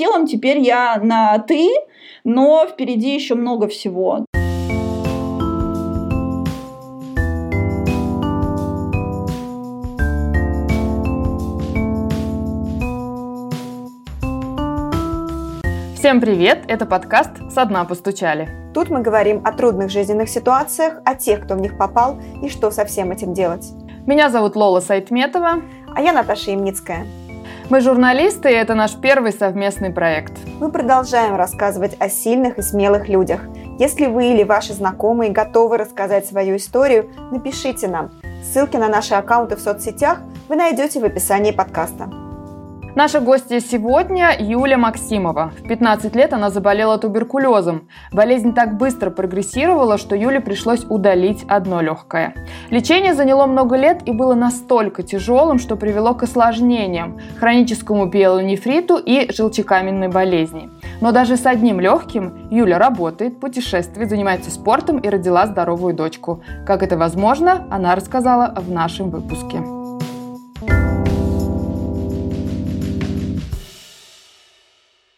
целом теперь я на «ты», но впереди еще много всего. Всем привет! Это подкаст «Со дна постучали». Тут мы говорим о трудных жизненных ситуациях, о тех, кто в них попал и что со всем этим делать. Меня зовут Лола Сайтметова. А я Наташа Ямницкая. Мы журналисты, и это наш первый совместный проект. Мы продолжаем рассказывать о сильных и смелых людях. Если вы или ваши знакомые готовы рассказать свою историю, напишите нам. Ссылки на наши аккаунты в соцсетях вы найдете в описании подкаста. Наша гостья сегодня Юля Максимова. В 15 лет она заболела туберкулезом. Болезнь так быстро прогрессировала, что Юле пришлось удалить одно легкое. Лечение заняло много лет и было настолько тяжелым, что привело к осложнениям – хроническому пиелонефриту и желчекаменной болезни. Но даже с одним легким Юля работает, путешествует, занимается спортом и родила здоровую дочку. Как это возможно, она рассказала в нашем выпуске.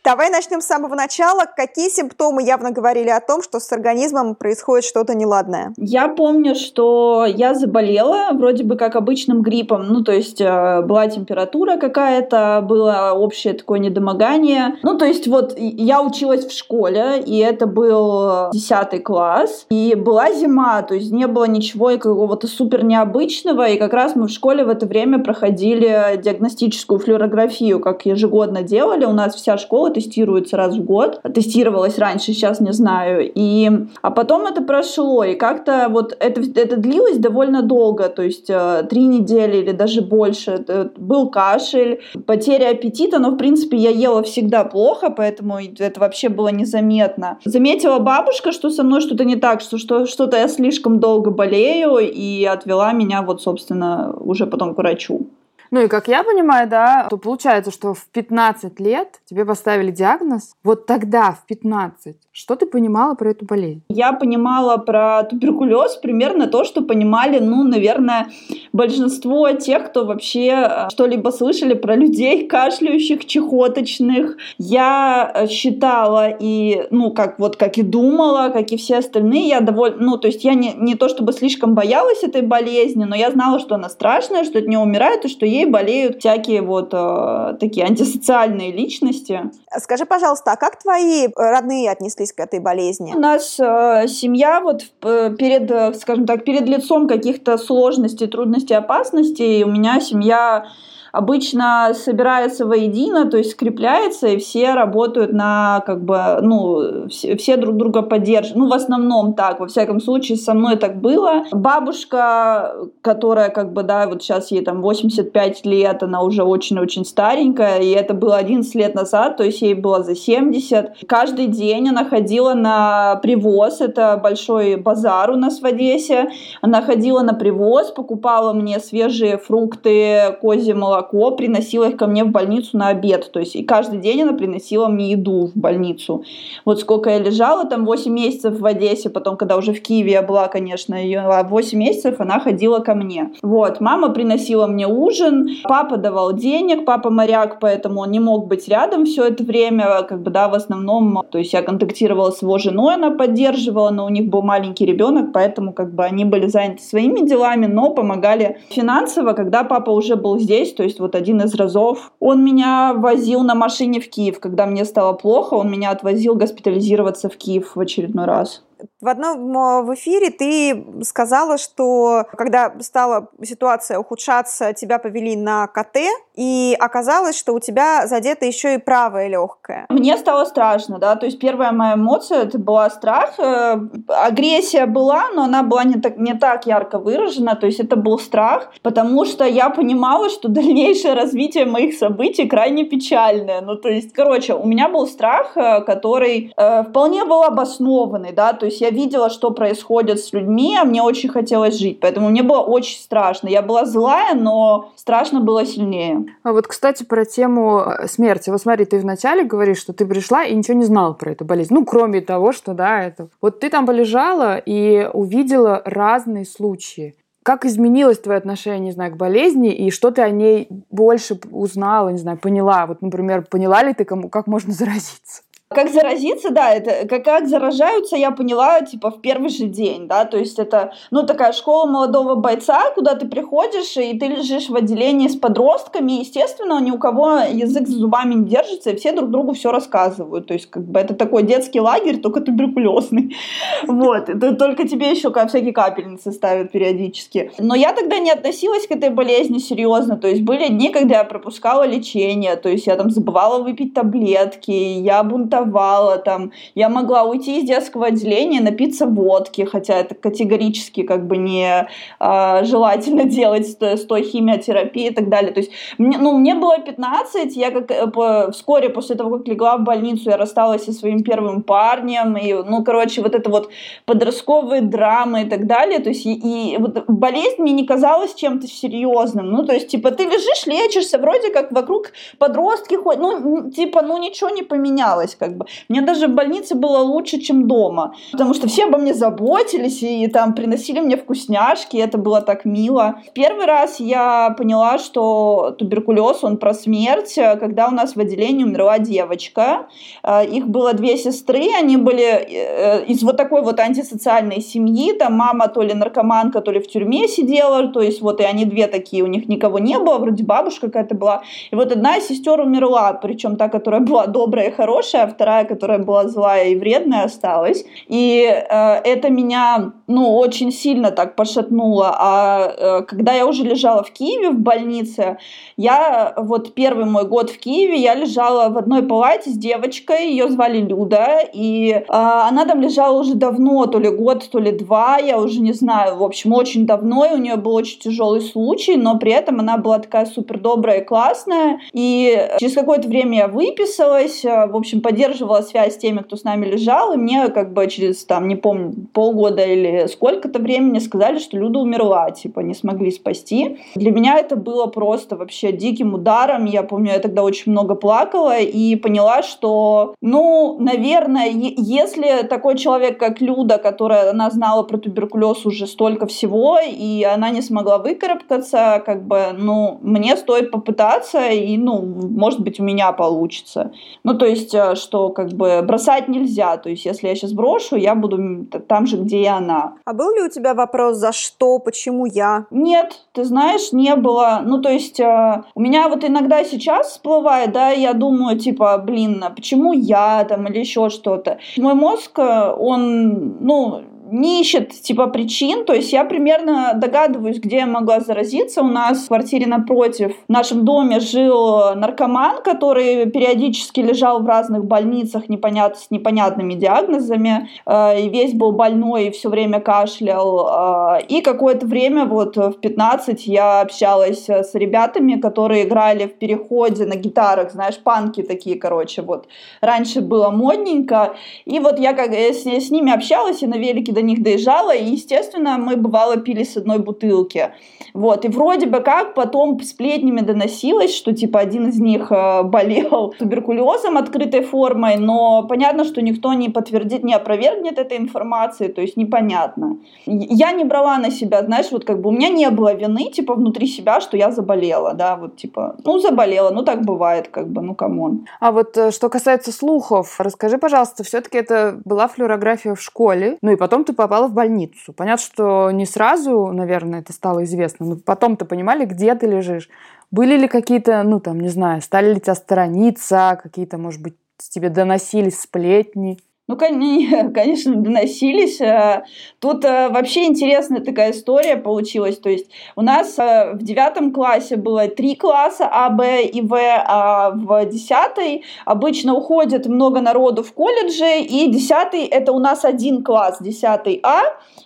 Давай начнем с самого начала. Какие симптомы явно говорили о том, что с организмом происходит что-то неладное? Я помню, что я заболела вроде бы как обычным гриппом. Ну, то есть э, была температура какая-то, было общее такое недомогание. Ну, то есть вот я училась в школе, и это был 10 класс, и была зима, то есть не было ничего какого-то супер необычного, и как раз мы в школе в это время проходили диагностическую флюорографию, как ежегодно делали. У нас вся школа тестируется раз в год. Тестировалась раньше, сейчас не знаю. И, а потом это прошло, и как-то вот это, это длилось довольно долго, то есть э, три недели или даже больше. Это был кашель, потеря аппетита, но в принципе я ела всегда плохо, поэтому это вообще было незаметно. Заметила бабушка, что со мной что-то не так, что, что что-то я слишком долго болею, и отвела меня вот, собственно, уже потом к врачу. Ну и как я понимаю, да, то получается, что в 15 лет тебе поставили диагноз. Вот тогда, в 15, что ты понимала про эту болезнь? Я понимала про туберкулез примерно то, что понимали, ну, наверное, большинство тех, кто вообще э, что-либо слышали про людей кашляющих, чехоточных. Я э, считала и, ну, как вот, как и думала, как и все остальные, я довольно, ну, то есть я не, не то чтобы слишком боялась этой болезни, но я знала, что она страшная, что от нее умирают и что ей болеют всякие вот э, такие антисоциальные личности. Скажи, пожалуйста, а как твои родные отнеслись к этой болезни? У нас э, семья вот э, перед, э, скажем так, перед лицом каких-то сложностей, трудностей, опасностей у меня семья обычно собирается воедино, то есть скрепляется, и все работают на, как бы, ну, все, все друг друга поддерживают. Ну, в основном так, во всяком случае, со мной так было. Бабушка, которая, как бы, да, вот сейчас ей там 85 лет, она уже очень-очень старенькая, и это было 11 лет назад, то есть ей было за 70. Каждый день она ходила на привоз, это большой базар у нас в Одессе, она ходила на привоз, покупала мне свежие фрукты, козье молоко, молоко, приносила их ко мне в больницу на обед. То есть и каждый день она приносила мне еду в больницу. Вот сколько я лежала, там 8 месяцев в Одессе, потом, когда уже в Киеве я была, конечно, ее 8 месяцев она ходила ко мне. Вот, мама приносила мне ужин, папа давал денег, папа моряк, поэтому он не мог быть рядом все это время, как бы, да, в основном, то есть я контактировала с его женой, она поддерживала, но у них был маленький ребенок, поэтому как бы они были заняты своими делами, но помогали финансово, когда папа уже был здесь, то есть есть вот один из разов он меня возил на машине в Киев, когда мне стало плохо, он меня отвозил госпитализироваться в Киев в очередной раз. В одном в эфире ты сказала, что когда стала ситуация ухудшаться, тебя повели на КТ, и оказалось, что у тебя задето еще и правое легкое. Мне стало страшно, да, то есть первая моя эмоция это была страх, э, агрессия была, но она была не так, не так ярко выражена, то есть это был страх, потому что я понимала, что дальнейшее развитие моих событий крайне печальное, ну то есть, короче, у меня был страх, э, который э, вполне был обоснованный, да, то есть я видела, что происходит с людьми, а мне очень хотелось жить, поэтому мне было очень страшно, я была злая, но страшно было сильнее. А вот, кстати, про тему э, смерти. Вот смотри, ты вначале говоришь, что ты пришла и ничего не знала про эту болезнь. Ну, кроме того, что, да, это... Вот ты там полежала и увидела разные случаи. как изменилось твое отношение, не знаю, к болезни, и что ты о ней больше узнала, не знаю, поняла? Вот, например, поняла ли ты, кому, как можно заразиться? Как заразиться, да, это как, как заражаются, я поняла, типа, в первый же день, да, то есть это, ну, такая школа молодого бойца, куда ты приходишь, и ты лежишь в отделении с подростками, естественно, ни у кого язык за зубами не держится, и все друг другу все рассказывают, то есть, как бы, это такой детский лагерь, только туберкулезный, вот, это только тебе еще всякие капельницы ставят периодически. Но я тогда не относилась к этой болезни серьезно, то есть были дни, когда я пропускала лечение, то есть я там забывала выпить таблетки, я бунтовала, бунтовала, там, я могла уйти из детского отделения, напиться водки, хотя это категорически как бы не э, желательно делать с, с той химиотерапией и так далее. То есть, мне, ну, мне было 15, я как э, по, вскоре после того, как легла в больницу, я рассталась со своим первым парнем, и, ну, короче, вот это вот подростковые драмы и так далее, то есть, и, и вот болезнь мне не казалась чем-то серьезным, ну, то есть, типа, ты лежишь, лечишься, вроде как вокруг подростки ходят, ну, типа, ну, ничего не поменялось, как бы. Мне даже в больнице было лучше, чем дома, потому что все обо мне заботились и там приносили мне вкусняшки, это было так мило. Первый раз я поняла, что туберкулез, он про смерть, когда у нас в отделении умерла девочка. Э, их было две сестры, они были э, из вот такой вот антисоциальной семьи, там мама то ли наркоманка, то ли в тюрьме сидела, то есть вот и они две такие, у них никого не было, вроде бабушка какая-то была. И вот одна из сестер умерла, причем та, которая была добрая и хорошая, а вторая, которая была злая и вредная, осталась. И э, это меня, ну, очень сильно так пошатнуло. А э, когда я уже лежала в Киеве в больнице, я вот первый мой год в Киеве, я лежала в одной палате с девочкой, ее звали Люда, и э, она там лежала уже давно, то ли год, то ли два, я уже не знаю, в общем, очень давно, и у нее был очень тяжелый случай, но при этом она была такая супер добрая и классная, и через какое-то время я выписалась, э, в общем, поддерживала связь с теми, кто с нами лежал, и мне как бы через, там, не помню, полгода или сколько-то времени сказали, что Люда умерла, типа, не смогли спасти. Для меня это было просто вообще диким ударом. Я помню, я тогда очень много плакала и поняла, что, ну, наверное, если такой человек, как Люда, которая, она знала про туберкулез уже столько всего, и она не смогла выкарабкаться, как бы, ну, мне стоит попытаться, и, ну, может быть, у меня получится. Ну, то есть, э, что, как бы, бросать нельзя. То есть, если я сейчас брошу, я буду там же, где и она. А был ли у тебя вопрос, за что, почему я? Нет, ты знаешь, не было. Ну, то есть, э, у меня вот иногда сейчас всплывает, да, я думаю, типа, блин, а почему я там или еще что-то. Мой мозг, э, он, ну, не ищет типа причин, то есть я примерно догадываюсь, где я могла заразиться. У нас в квартире напротив в нашем доме жил наркоман, который периодически лежал в разных больницах непонят, с непонятными диагнозами, э, и весь был больной и все время кашлял. Э, и какое-то время, вот в 15, я общалась с ребятами, которые играли в переходе на гитарах, знаешь, панки такие, короче, вот. Раньше было модненько, и вот я как с, с ними общалась и на велике до них доезжала, и, естественно, мы, бывало, пили с одной бутылки. Вот, и вроде бы как потом сплетнями доносилось, что, типа, один из них э, болел туберкулезом открытой формой, но понятно, что никто не подтвердит, не опровергнет этой информации, то есть непонятно. Я не брала на себя, знаешь, вот как бы у меня не было вины, типа, внутри себя, что я заболела, да, вот, типа, ну, заболела, ну, так бывает, как бы, ну, come on. А вот э, что касается слухов, расскажи, пожалуйста, все-таки это была флюорография в школе, ну, и потом ты ты попала в больницу. Понятно, что не сразу, наверное, это стало известно, но потом-то понимали, где ты лежишь. Были ли какие-то, ну там, не знаю, стали ли тебя сторониться, какие-то, может быть, тебе доносились сплетни? Ну, конечно, доносились. Э, тут э, вообще интересная такая история получилась. То есть у нас э, в девятом классе было три класса А, Б и В, а в десятый обычно уходит много народу в колледже, и десятый это у нас один класс, десятый А,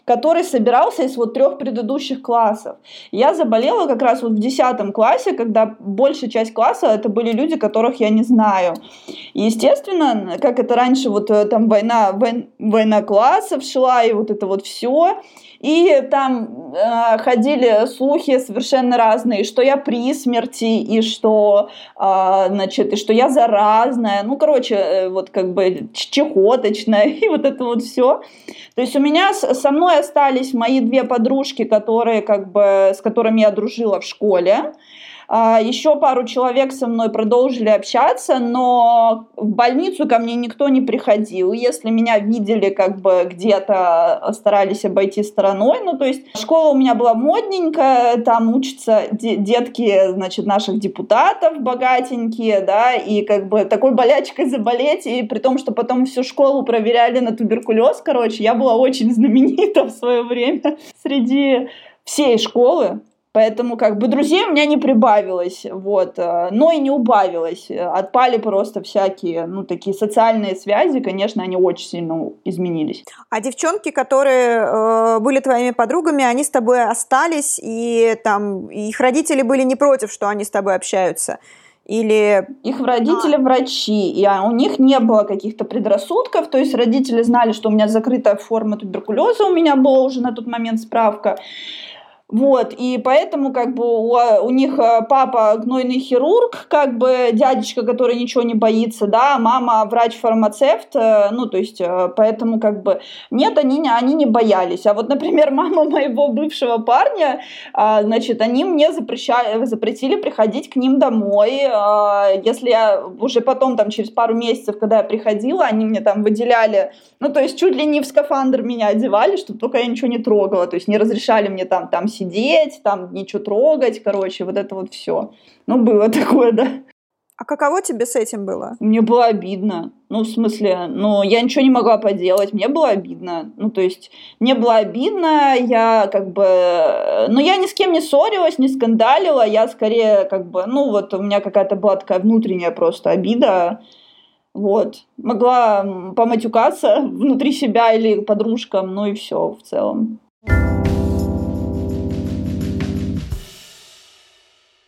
который собирался из вот трех предыдущих классов. Я заболела как раз вот в десятом классе, когда большая часть класса это были люди, которых я не знаю. И, естественно, как это раньше вот там в война, война, война классов шла, и вот это вот все. И там э, ходили слухи совершенно разные, что я при смерти, и что, э, значит, и что я заразная. Ну, короче, э, вот как бы чехоточная, и вот это вот все. То есть у меня со мной остались мои две подружки, которые как бы, с которыми я дружила в школе. А, Еще пару человек со мной продолжили общаться, но в больницу ко мне никто не приходил. Если меня видели как бы где-то, старались обойти стороной. Ну, то есть школа у меня была модненькая, там учатся детки, значит, наших депутатов богатенькие, да, и как бы такой болячкой заболеть, и при том, что потом всю школу проверяли на туберкулез, короче, я была очень знаменита в свое время среди всей школы. Поэтому как бы друзей у меня не прибавилось, вот, э, но и не убавилось. Отпали просто всякие, ну, такие социальные связи, конечно, они очень сильно изменились. А девчонки, которые э, были твоими подругами, они с тобой остались, и там их родители были не против, что они с тобой общаются? Или... Их родители а. врачи, и у них не было каких-то предрассудков, то есть родители знали, что у меня закрытая форма туберкулеза, у меня была уже на тот момент справка, вот, и поэтому как бы у, у них э, папа гнойный хирург, как бы дядечка, который ничего не боится, да, мама врач-фармацевт, э, ну, то есть, э, поэтому как бы нет, они, они не боялись. А вот, например, мама моего бывшего парня, а, значит, они мне запрещали, запретили приходить к ним домой. А, если я уже потом, там, через пару месяцев, когда я приходила, они мне там выделяли, ну, то есть, чуть ли не в скафандр меня одевали, чтобы только я ничего не трогала, то есть, не разрешали мне там, там сидеть, там ничего трогать, короче, вот это вот все. Ну, было такое, да. А каково тебе с этим было? Мне было обидно. Ну, в смысле, ну, я ничего не могла поделать, мне было обидно. Ну, то есть, мне было обидно, я как бы... Ну, я ни с кем не ссорилась, не скандалила, я скорее как бы... Ну, вот у меня какая-то была такая внутренняя просто обида. Вот. Могла поматюкаться внутри себя или подружкам, ну и все в целом.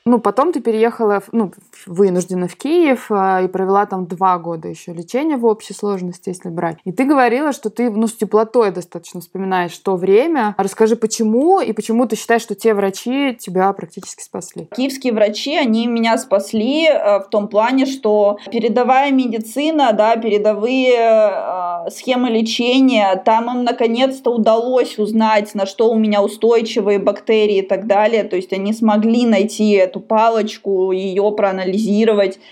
Ну, потом ты переехала, ну, вынуждена в Киев а, и провела там два года еще лечения в общей сложности, если брать. И ты говорила, что ты, ну, с теплотой достаточно вспоминаешь то время. Расскажи, почему и почему ты считаешь, что те врачи тебя практически спасли? Киевские врачи, они меня спасли э, в том плане, что передовая медицина, да, передовые схемы лечения, там им наконец-то удалось узнать, на что у меня устойчивые бактерии и так далее. То есть они смогли найти эту палочку, ее проанализировать.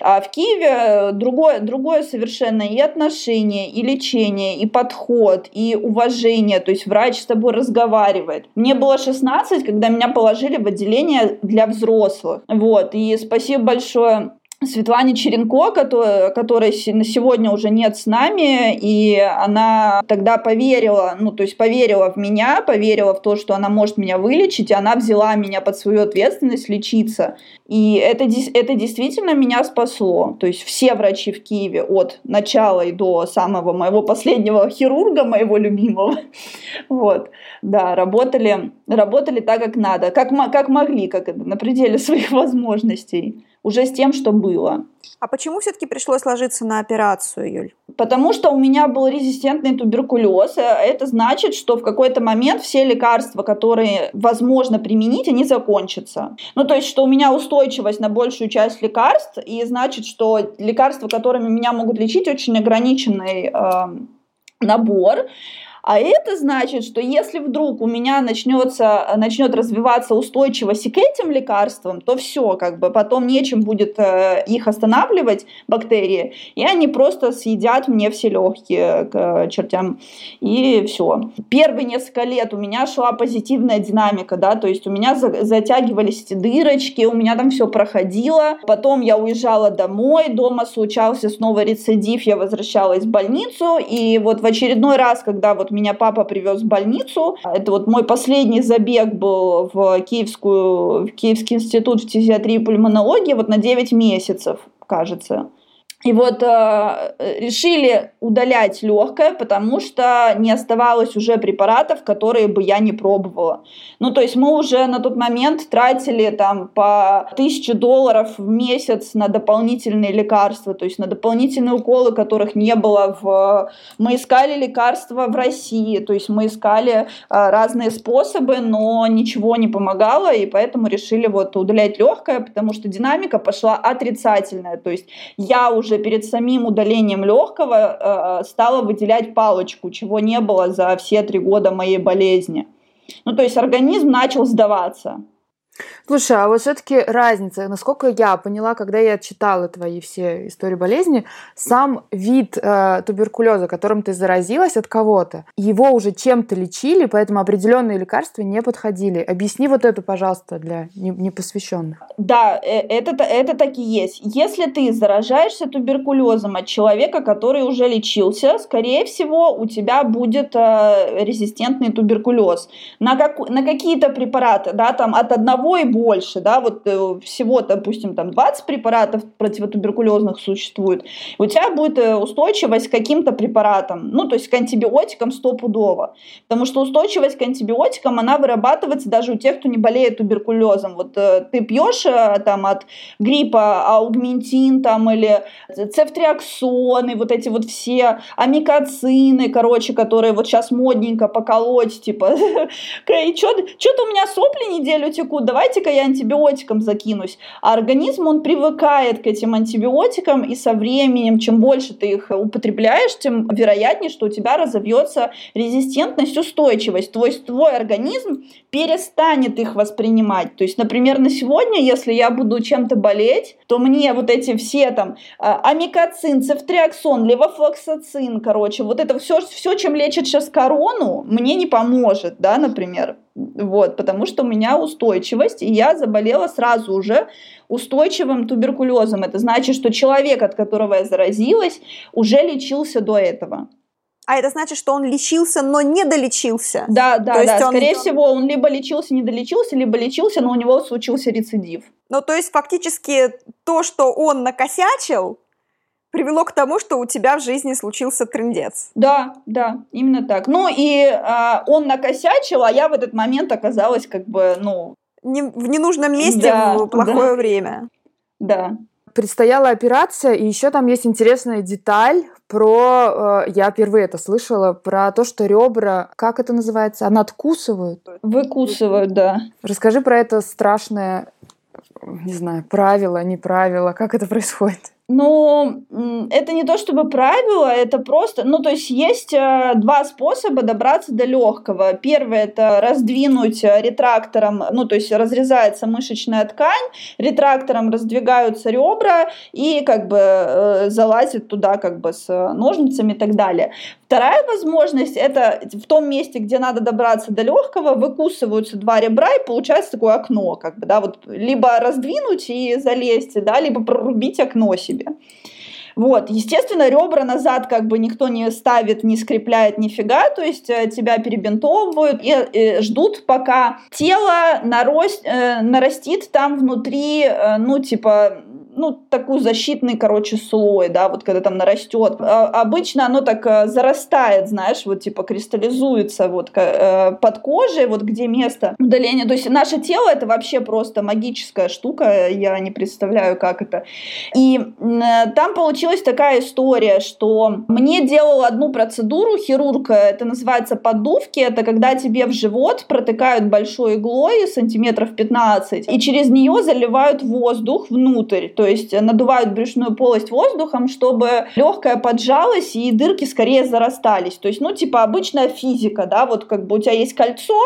А в Киеве другое, другое совершенно и отношение, и лечение, и подход, и уважение. То есть врач с тобой разговаривает. Мне было 16, когда меня положили в отделение для взрослых. Вот. И спасибо большое Светлане Черенко, которая, которой на сегодня уже нет с нами, и она тогда поверила, ну, то есть поверила в меня, поверила в то, что она может меня вылечить, и она взяла меня под свою ответственность лечиться. И это, это действительно меня спасло. То есть все врачи в Киеве от начала и до самого моего последнего хирурга, моего любимого, вот, да, работали, работали так, как надо, как, как могли, как на пределе своих возможностей уже с тем, что было. А почему все-таки пришлось ложиться на операцию, Юль? Потому что у меня был резистентный туберкулез. Это значит, что в какой-то момент все лекарства, которые возможно применить, они закончатся. Ну, то есть, что у меня устойчивость на большую часть лекарств, и значит, что лекарства, которыми меня могут лечить, очень ограниченный э, набор. А это значит, что если вдруг у меня начнется, начнет развиваться устойчивость к этим лекарствам, то все, как бы потом нечем будет э, их останавливать, бактерии, и они просто съедят мне все легкие к чертям, и все. Первые несколько лет у меня шла позитивная динамика, да, то есть у меня затягивались эти дырочки, у меня там все проходило, потом я уезжала домой, дома случался снова рецидив, я возвращалась в больницу, и вот в очередной раз, когда вот меня папа привез в больницу. Это вот мой последний забег был в, Киевскую, в Киевский институт фтизиатрии и пульмонологии вот на 9 месяцев, кажется. И вот э, решили удалять легкое, потому что не оставалось уже препаратов, которые бы я не пробовала. Ну, то есть мы уже на тот момент тратили там по тысяче долларов в месяц на дополнительные лекарства, то есть на дополнительные уколы, которых не было в... Мы искали лекарства в России, то есть мы искали э, разные способы, но ничего не помогало, и поэтому решили вот удалять легкое, потому что динамика пошла отрицательная, то есть я уже уже перед самим удалением легкого э, стала выделять палочку, чего не было за все три года моей болезни. Ну, то есть организм начал сдаваться. Слушай, а вот все-таки разница, насколько я поняла, когда я читала твои все истории болезни, сам вид э, туберкулеза, которым ты заразилась от кого-то, его уже чем-то лечили, поэтому определенные лекарства не подходили. Объясни вот это, пожалуйста, для непосвященных. Да, э, это, это так и есть. Если ты заражаешься туберкулезом от человека, который уже лечился, скорее всего, у тебя будет э, резистентный туберкулез. На, как, на какие-то препараты, да, там от одного и больше, да, вот э, всего, допустим, там 20 препаратов противотуберкулезных существует, у тебя будет э, устойчивость к каким-то препаратам, ну, то есть к антибиотикам стопудово, потому что устойчивость к антибиотикам, она вырабатывается даже у тех, кто не болеет туберкулезом. Вот э, ты пьешь там от гриппа аугментин там или цефтриаксон и вот эти вот все амикоцины, короче, которые вот сейчас модненько поколоть, типа, и что-то у меня сопли неделю текут, давайте-ка я антибиотиком закинусь. А организм, он привыкает к этим антибиотикам, и со временем, чем больше ты их употребляешь, тем вероятнее, что у тебя разовьется резистентность, устойчивость. То есть твой организм перестанет их воспринимать. То есть, например, на сегодня, если я буду чем-то болеть, то мне вот эти все там а, амикоцин, цефтриаксон, левофлоксацин, короче, вот это все, все, чем лечат сейчас корону, мне не поможет, да, например. Вот, потому что у меня устойчивость, и я заболела сразу уже устойчивым туберкулезом. Это значит, что человек, от которого я заразилась, уже лечился до этого. А это значит, что он лечился, но не долечился. Да, да, то да. Он... Скорее всего, он либо лечился, не долечился, либо лечился, но у него случился рецидив. Ну, то есть фактически то, что он накосячил, привело к тому, что у тебя в жизни случился трендец. Да, да, именно так. Ну и э, он накосячил, а я в этот момент оказалась как бы, ну... Не, в ненужном месте да, в плохое да. время. Да. Предстояла операция, и еще там есть интересная деталь про, э, я впервые это слышала, про то, что ребра, как это называется, она откусывают? Выкусывают, да. Расскажи про это страшное, не знаю, правило, не правило, как это происходит? Ну, это не то чтобы правило, это просто, ну, то есть есть э, два способа добраться до легкого. Первый это раздвинуть э, ретрактором, ну, то есть разрезается мышечная ткань, ретрактором раздвигаются ребра и как бы э, залазит туда как бы с ножницами и так далее. Вторая возможность это в том месте, где надо добраться до легкого, выкусываются два ребра и получается такое окно, как бы, да, вот либо раздвинуть и залезть, да, либо прорубить окно себе себе. Вот, естественно, ребра назад как бы никто не ставит, не скрепляет нифига, то есть э, тебя перебинтовывают и, и э, ждут, пока тело нарост, э, нарастит там внутри, э, ну, типа, ну, такой защитный, короче, слой, да, вот когда там нарастет. А, обычно оно так э, зарастает, знаешь, вот типа кристаллизуется вот э, под кожей, вот где место удаления. То есть наше тело это вообще просто магическая штука, я не представляю, как это. И э, там получилась такая история, что мне делал одну процедуру хирург, это называется поддувки, это когда тебе в живот протыкают большой иглой сантиметров 15, и через нее заливают воздух внутрь, то есть надувают брюшную полость воздухом, чтобы легкое поджалось и дырки скорее зарастались. То есть, ну, типа обычная физика, да, вот как бы у тебя есть кольцо,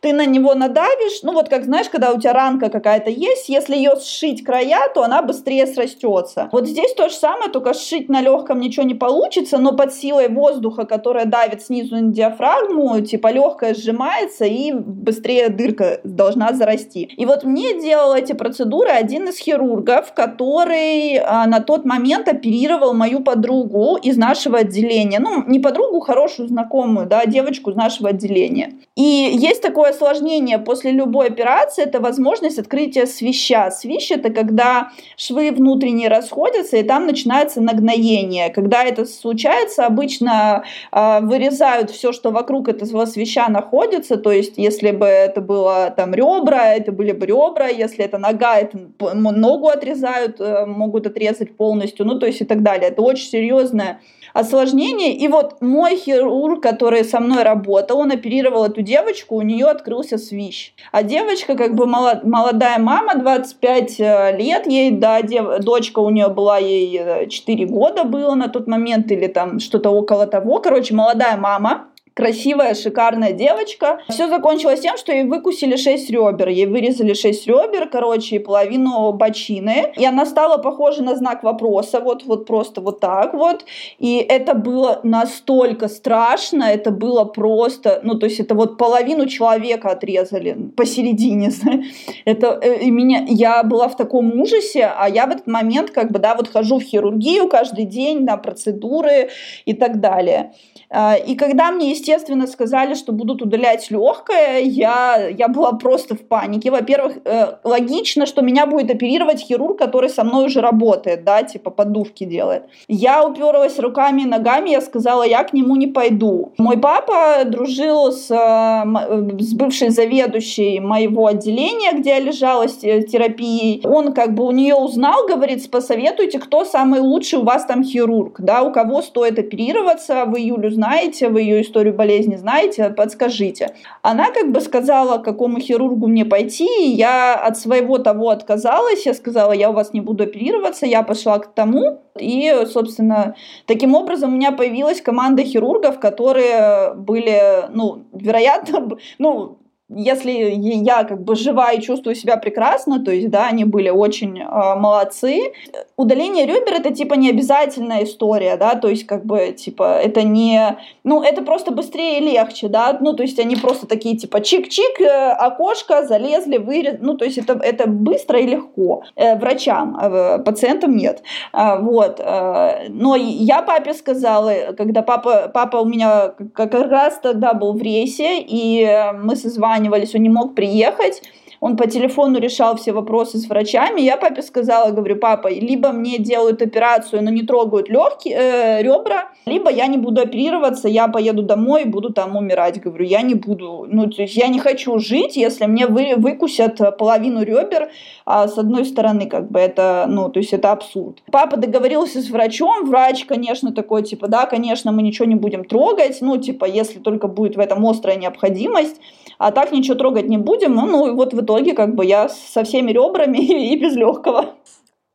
ты на него надавишь, ну, вот как, знаешь, когда у тебя ранка какая-то есть, если ее сшить края, то она быстрее срастется. Вот здесь то же самое, только сшить на легком ничего не получится, но под силой воздуха, которая давит снизу на диафрагму, типа легкое сжимается и быстрее дырка должна зарасти. И вот мне делал эти процедуры один из хирургов, который который а, на тот момент оперировал мою подругу из нашего отделения. Ну, не подругу, хорошую знакомую, да, девочку из нашего отделения. И есть такое осложнение после любой операции, это возможность открытия свища. Свищ это когда швы внутренние расходятся, и там начинается нагноение. Когда это случается, обычно э, вырезают все, что вокруг этого свища находится, то есть если бы это было там ребра, это были бы ребра, если это нога, это ногу отрезают, э, могут отрезать полностью, ну то есть и так далее. Это очень серьезная осложнение. И вот мой хирург, который со мной работал, он оперировал эту девочку, у нее открылся свищ. А девочка, как бы молодая мама, 25 э, лет ей, да, дев, дочка у нее была, ей 4 э, года было на тот момент, или там что-то около того. Короче, молодая мама, красивая, шикарная девочка. Все закончилось тем, что ей выкусили 6 ребер. Ей вырезали 6 ребер, короче, половину бочины. И она стала похожа на знак вопроса, вот, вот просто вот так вот. И это было настолько страшно, это было просто, ну, то есть это вот половину человека отрезали посередине. Это э, и меня, я была в таком ужасе, а я в этот момент как бы, да, вот хожу в хирургию каждый день на процедуры и так далее. А, и когда мне, естественно, сказали, что будут удалять легкое, я, я была просто в панике. Во-первых, э, логично, что меня будет оперировать хирург, который со мной уже работает, да, типа подушки делает. Я уперлась руками и ногами, я сказала, я к нему не пойду. Мой папа дружил с, э, с бывшей заведующей моего отделения, где я лежала с терапией. Он как бы у нее узнал, говорит, посоветуйте, кто самый лучший у вас там хирург, да, у кого стоит оперироваться в июле знаете, вы ее историю болезни знаете, подскажите. Она как бы сказала, к какому хирургу мне пойти, и я от своего того отказалась, я сказала, я у вас не буду оперироваться, я пошла к тому, и, собственно, таким образом у меня появилась команда хирургов, которые были, ну, вероятно, ну, если я как бы жива и чувствую себя прекрасно, то есть, да, они были очень э, молодцы. Удаление ребер это типа не обязательная история, да, то есть как бы типа это не, ну это просто быстрее и легче, да, ну то есть они просто такие типа чик-чик, э, окошко, залезли, вырез, ну то есть это, это быстро и легко э, врачам, э, пациентам нет, э, вот. Э, но я папе сказала, когда папа, папа у меня как раз тогда был в рейсе, и мы созванивались созванивались, он не мог приехать, он по телефону решал все вопросы с врачами. Я папе сказала, говорю, папа, либо мне делают операцию, но не трогают легкие, э, ребра, либо я не буду оперироваться, я поеду домой и буду там умирать. Говорю, я не буду, ну, то есть я не хочу жить, если мне вы, выкусят половину ребер, а с одной стороны, как бы это, ну, то есть это абсурд. Папа договорился с врачом, врач, конечно, такой, типа, да, конечно, мы ничего не будем трогать, ну, типа, если только будет в этом острая необходимость, а так ничего трогать не будем, ну, ну вот в итоге как бы я со всеми ребрами и без легкого.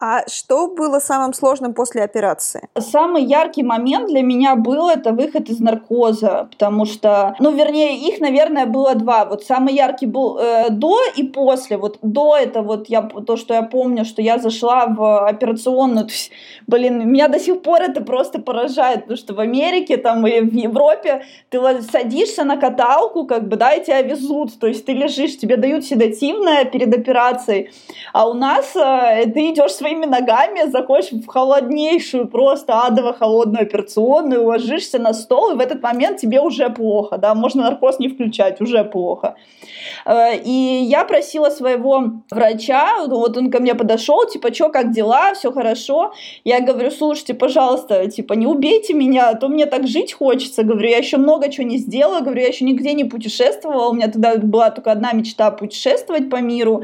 А что было самым сложным после операции? Самый яркий момент для меня был это выход из наркоза, потому что, ну, вернее, их, наверное, было два. Вот самый яркий был э, до и после. Вот до это вот я то, что я помню, что я зашла в операционную. То есть, блин, меня до сих пор это просто поражает, потому что в Америке там или в Европе ты садишься на каталку, как бы, да, и тебя везут. То есть ты лежишь, тебе дают седативное перед операцией, а у нас э, ты идешь своим своими ногами заходишь в холоднейшую, просто адово холодную операционную, ложишься на стол, и в этот момент тебе уже плохо, да, можно наркоз не включать, уже плохо. Э, и я просила своего врача, вот он ко мне подошел, типа, что, как дела, все хорошо. Я говорю, слушайте, пожалуйста, типа, не убейте меня, а то мне так жить хочется. Говорю, я еще много чего не сделала, говорю, я еще нигде не путешествовала, у меня тогда была только одна мечта путешествовать по миру.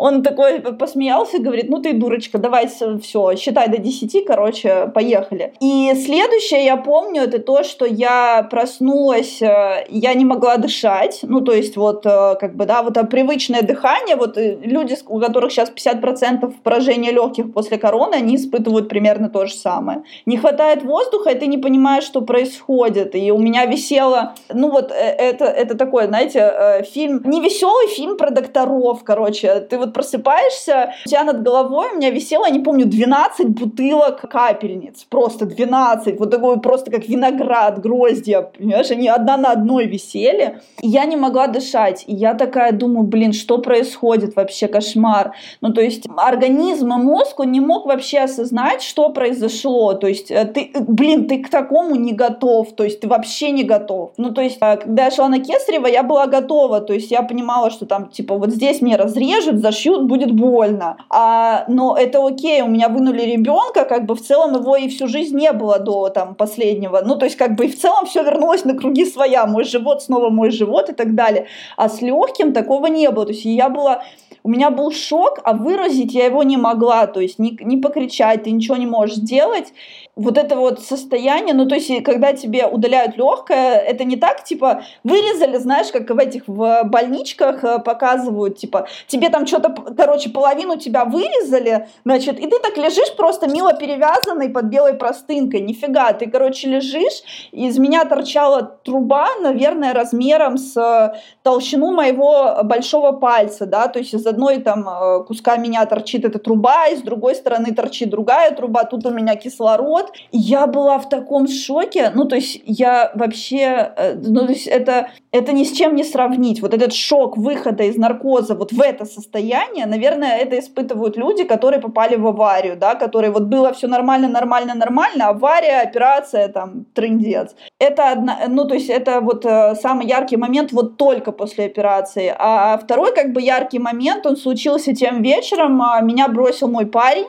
Он такой посмеялся и говорит, ну ты дурочка, давай все, считай до 10, короче, поехали. И следующее я помню, это то, что я проснулась, э, я не могла дышать, ну то есть вот э, как бы, да, вот привычное дыхание, вот э, люди, у которых сейчас 50% поражения легких после короны, они испытывают примерно то же самое. Не хватает воздуха, и ты не понимаешь, что происходит. И у меня висело, ну вот это, это такой, знаете, фильм, не веселый фильм про докторов, короче, ты вот вот просыпаешься, у тебя над головой у меня висело, я не помню, 12 бутылок капельниц, просто 12, вот такой просто как виноград, гроздья, понимаешь, они одна на одной висели, и я не могла дышать, и я такая думаю, блин, что происходит вообще, кошмар. Ну, то есть организм и мозг, он не мог вообще осознать, что произошло, то есть э, ты, блин, ты к такому не готов, то есть ты вообще не готов. Ну, то есть, э, когда я шла на Кесарева, я была готова, то есть я понимала, что там, типа, вот здесь мне разрежут, зашьют, будет больно. А, но это окей, у меня вынули ребенка, как бы в целом его и всю жизнь не было до там последнего. Ну, то есть, как бы и в целом все вернулось на круги своя. Мой живот снова мой живот и так далее. А с легким такого не было. То есть я была у меня был шок, а выразить я его не могла, то есть не, не покричать, ты ничего не можешь сделать вот это вот состояние, ну, то есть, когда тебе удаляют легкое, это не так, типа, вырезали, знаешь, как в этих в больничках э, показывают, типа, тебе там что-то, короче, половину тебя вырезали, значит, и ты так лежишь просто мило перевязанный под белой простынкой, нифига, ты, короче, лежишь, и из меня торчала труба, наверное, размером с э, толщину моего большого пальца, да, то есть из одной там э, куска меня торчит эта труба, и с другой стороны торчит другая труба, тут у меня кислород, я была в таком шоке, ну, то есть я вообще, э, ну, то есть это, это ни с чем не сравнить. Вот этот шок выхода из наркоза вот в это состояние, наверное, это испытывают люди, которые попали в аварию, да, которые вот было все нормально, нормально, нормально, авария, операция, там, трындец. Это одна, ну, то есть это вот э, самый яркий момент вот только после операции. А второй, как бы, яркий момент, он случился тем вечером, а, меня бросил мой парень,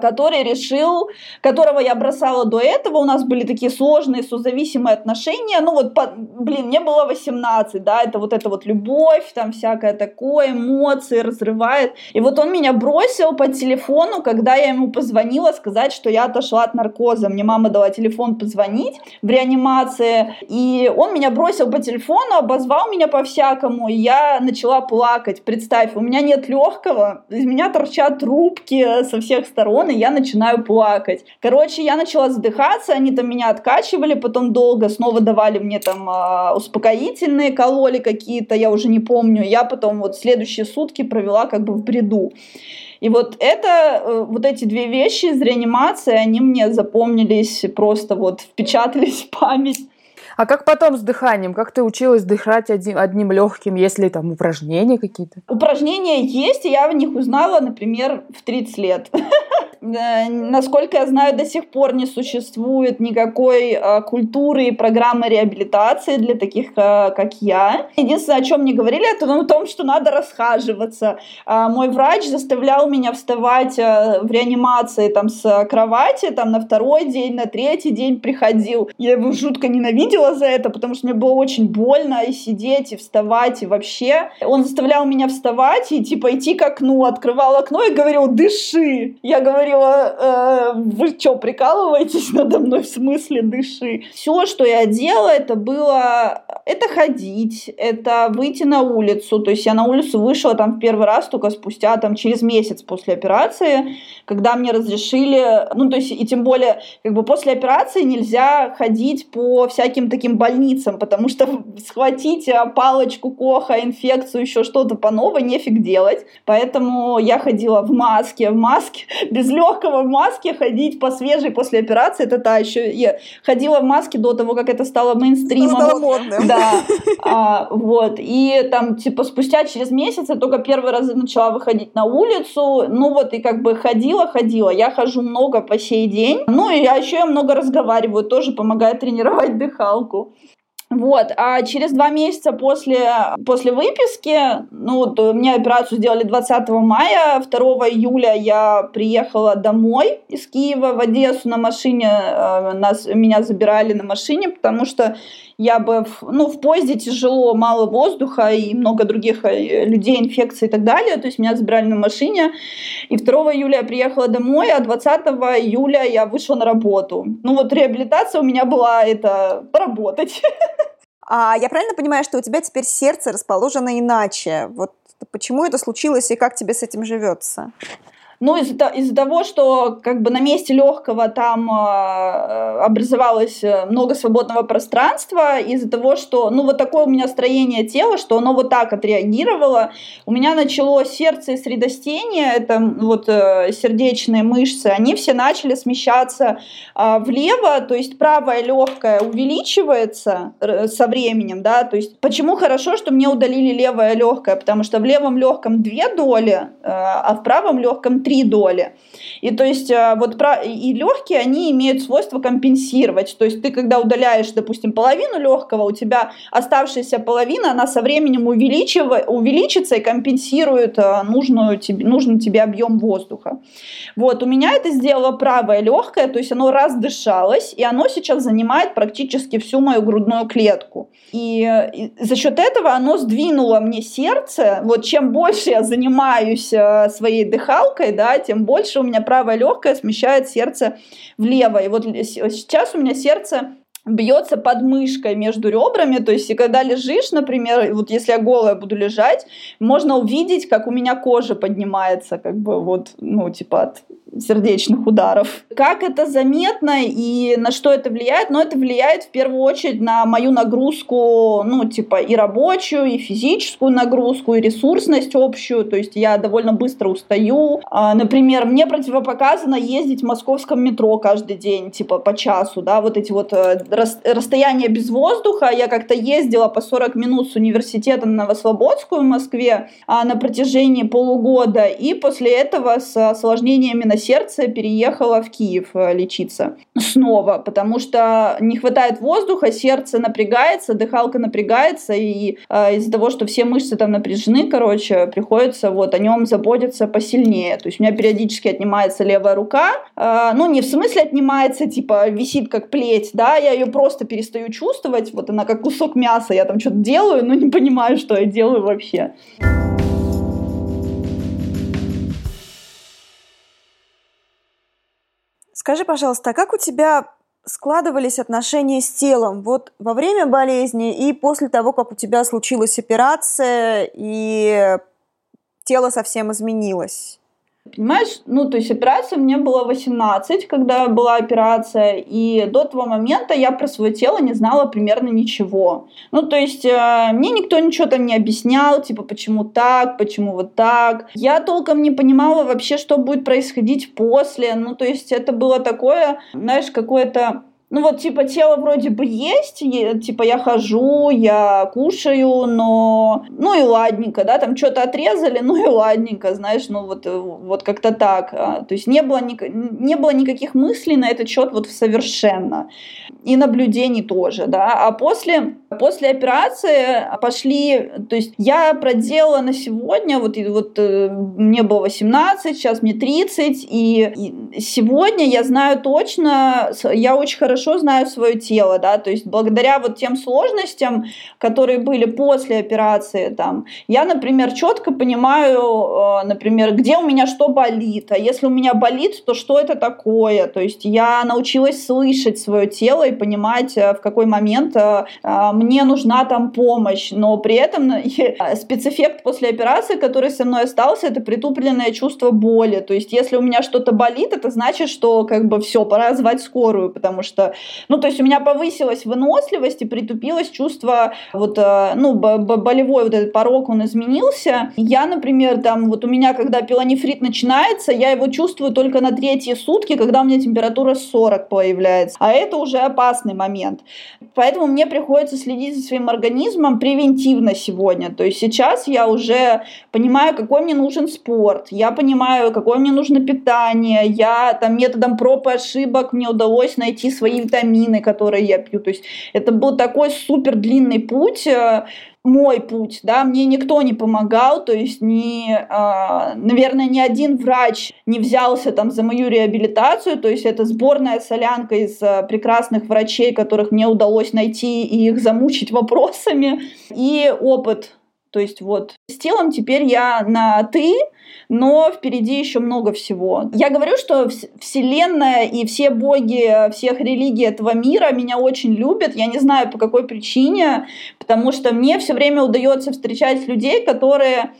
который решил, которого я бросала до этого, у нас были такие сложные созависимые отношения, ну вот, по, блин, мне было 18, да, это вот эта вот любовь, там всякое такое, эмоции разрывает, и вот он меня бросил по телефону, когда я ему позвонила сказать, что я отошла от наркоза, мне мама дала телефон позвонить в реанимации, и он меня бросил по телефону, обозвал меня по-всякому, и я начала плакать, представь, у меня нет легкого, из меня торчат трубки со всех сторон, сторон, и я начинаю плакать. Короче, я начала задыхаться, они там меня откачивали, потом долго снова давали мне там э, успокоительные, кололи какие-то, я уже не помню. Я потом вот следующие сутки провела как бы в бреду. И вот это, э, вот эти две вещи из реанимации, они мне запомнились, просто вот впечатались в память. А как потом с дыханием? Как ты училась дышать одним, одним легким, если там упражнения какие-то? Упражнения есть, и я в них узнала, например, в 30 лет. Насколько я знаю, до сих пор не существует никакой а, культуры и программы реабилитации для таких, а, как я. Единственное, о чем мне говорили, это о том, что надо расхаживаться. Мой врач заставлял меня вставать в реанимации там, с кровати там, на второй день, на третий день приходил. Я его жутко ненавидела за это, потому что мне было очень больно и сидеть, и вставать, и вообще. Он заставлял меня вставать и типа идти к окну, открывал окно и говорил, дыши. Я говорю говорила, э, вы что, прикалываетесь надо мной в смысле дыши? Все, что я делала, это было, это ходить, это выйти на улицу. То есть я на улицу вышла там в первый раз только спустя там через месяц после операции, когда мне разрешили, ну то есть и тем более как бы после операции нельзя ходить по всяким таким больницам, потому что схватить э, палочку Коха, инфекцию, еще что-то по новой нефиг делать. Поэтому я ходила в маске, в маске без легкого в маске ходить по свежей после операции, это та еще. Я ходила в маске до того, как это стало мейнстримом. Стало модным. Да. А, вот. И там, типа, спустя через месяц я только первый раз начала выходить на улицу. Ну вот, и как бы ходила, ходила. Я хожу много по сей день. Ну и я еще я много разговариваю, тоже помогает тренировать дыхалку. Вот, а через два месяца после, после выписки, ну, вот, мне операцию сделали 20 мая, 2 июля я приехала домой из Киева в Одессу на машине, э, нас, меня забирали на машине, потому что я бы, ну, в поезде тяжело, мало воздуха и много других э, людей, инфекций и так далее, то есть меня забирали на машине, и 2 июля я приехала домой, а 20 июля я вышла на работу. Ну, вот реабилитация у меня была, это, поработать. А я правильно понимаю, что у тебя теперь сердце расположено иначе? Вот почему это случилось и как тебе с этим живется? Ну, из-за из того, что как бы на месте легкого там э, образовалось э, много свободного пространства, из-за того, что, ну, вот такое у меня строение тела, что оно вот так отреагировало, у меня началось сердце и средостение, это вот э, сердечные мышцы, они все начали смещаться э, влево, то есть правая легкая увеличивается э, со временем, да, то есть почему хорошо, что мне удалили левое легкое, потому что в левом легком две доли, э, а в правом легком три доли. И то есть э, вот и легкие, они имеют свойство компенсировать. То есть ты, когда удаляешь, допустим, половину легкого, у тебя оставшаяся половина, она со временем увеличится и компенсирует э, нужную тебе, нужный тебе объем воздуха. Вот, у меня это сделало правое легкое, то есть оно раздышалось, и оно сейчас занимает практически всю мою грудную клетку. И, и за счет этого оно сдвинуло мне сердце. Вот чем больше я занимаюсь э, своей дыхалкой, да, тем больше у меня правое легкое смещает сердце влево. И вот сейчас у меня сердце бьется под мышкой между ребрами, то есть и когда лежишь, например, вот если я голая буду лежать, можно увидеть, как у меня кожа поднимается, как бы вот, ну, типа от сердечных ударов. Как это заметно и на что это влияет? Ну, это влияет в первую очередь на мою нагрузку, ну, типа и рабочую, и физическую нагрузку, и ресурсность общую, то есть я довольно быстро устаю. А, например, мне противопоказано ездить в московском метро каждый день, типа по часу, да, вот эти вот э, расстояния без воздуха. Я как-то ездила по 40 минут с университета на Новослободскую в Москве а, на протяжении полугода, и после этого с осложнениями на сердце переехала в Киев э, лечиться снова, потому что не хватает воздуха, сердце напрягается, дыхалка напрягается, и э, из-за того, что все мышцы там напряжены, короче, приходится вот о нем заботиться посильнее. То есть у меня периодически отнимается левая рука, э, ну не в смысле отнимается, типа висит как плеть, да, я ее просто перестаю чувствовать, вот она как кусок мяса, я там что-то делаю, но не понимаю, что я делаю вообще. Скажи, пожалуйста, а как у тебя складывались отношения с телом вот во время болезни и после того, как у тебя случилась операция и тело совсем изменилось? Понимаешь, ну, то есть операция мне было 18, когда была операция, и до того момента я про свое тело не знала примерно ничего. Ну, то есть э, мне никто ничего там не объяснял, типа, почему так, почему вот так. Я толком не понимала вообще, что будет происходить после. Ну, то есть это было такое, знаешь, какое-то ну вот, типа, тело вроде бы есть, типа, я хожу, я кушаю, но, ну и ладненько, да, там что-то отрезали, ну и ладненько, знаешь, ну вот, э, вот как-то так. А, то есть не было, ни, не было никаких мыслей на этот счет вот совершенно. И наблюдений тоже, да. А после, после операции пошли, то есть я проделала на сегодня, вот, и вот э, мне было 18, сейчас мне 30, и, и сегодня я знаю точно, я очень хорошо знаю свое тело, да, то есть благодаря вот тем сложностям, которые были после операции, там, я, например, четко понимаю, э, например, где у меня что болит, а если у меня болит, то что это такое, то есть я научилась слышать свое тело и понимать, э, в какой момент мне нужна там помощь, но при этом спецэффект после операции, который со мной остался, это притупленное чувство боли, то есть если у меня что-то болит, это значит, что как бы все, пора звать скорую, потому что ну, то есть у меня повысилась выносливость и притупилось чувство, вот, э, ну, болевой вот этот порог, он изменился. Я, например, там, вот у меня, когда пилонефрит начинается, я его чувствую только на третьи сутки, когда у меня температура 40 появляется. А это уже опасный момент. Поэтому мне приходится следить за своим организмом превентивно сегодня. То есть сейчас я уже понимаю, какой мне нужен спорт, я понимаю, какое мне нужно питание, я там методом проб и ошибок мне удалось найти свои витамины, которые я пью. То есть это был такой супер длинный путь, э, мой путь, да, мне никто не помогал, то есть ни, э, наверное, ни один врач не взялся там за мою реабилитацию, то есть это сборная солянка из э, прекрасных врачей, которых мне удалось найти и их замучить вопросами, и опыт то есть вот с телом теперь я на «ты», но впереди еще много всего. Я говорю, что Вселенная и все боги всех религий этого мира меня очень любят. Я не знаю по какой причине, потому что мне все время удается встречать людей, которые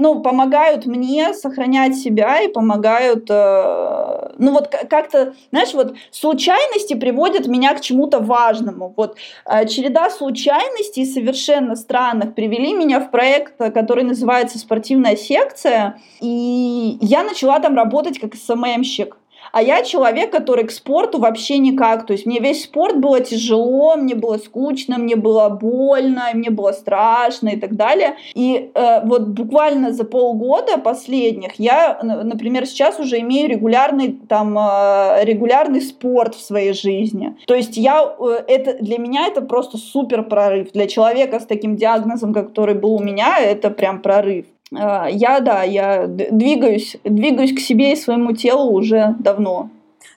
ну, помогают мне сохранять себя и помогают, э, ну, вот как-то, знаешь, вот случайности приводят меня к чему-то важному. Вот э, череда случайностей совершенно странных привели меня в проект, который называется «Спортивная секция», и я начала там работать как СММщик. А я человек, который к спорту вообще никак. То есть мне весь спорт было тяжело, мне было скучно, мне было больно, мне было страшно и так далее. И э, вот буквально за полгода последних я, например, сейчас уже имею регулярный там э, регулярный спорт в своей жизни. То есть я э, это для меня это просто супер прорыв. Для человека с таким диагнозом, который был у меня, это прям прорыв. А, я, да, я двигаюсь, двигаюсь к себе и своему телу уже давно.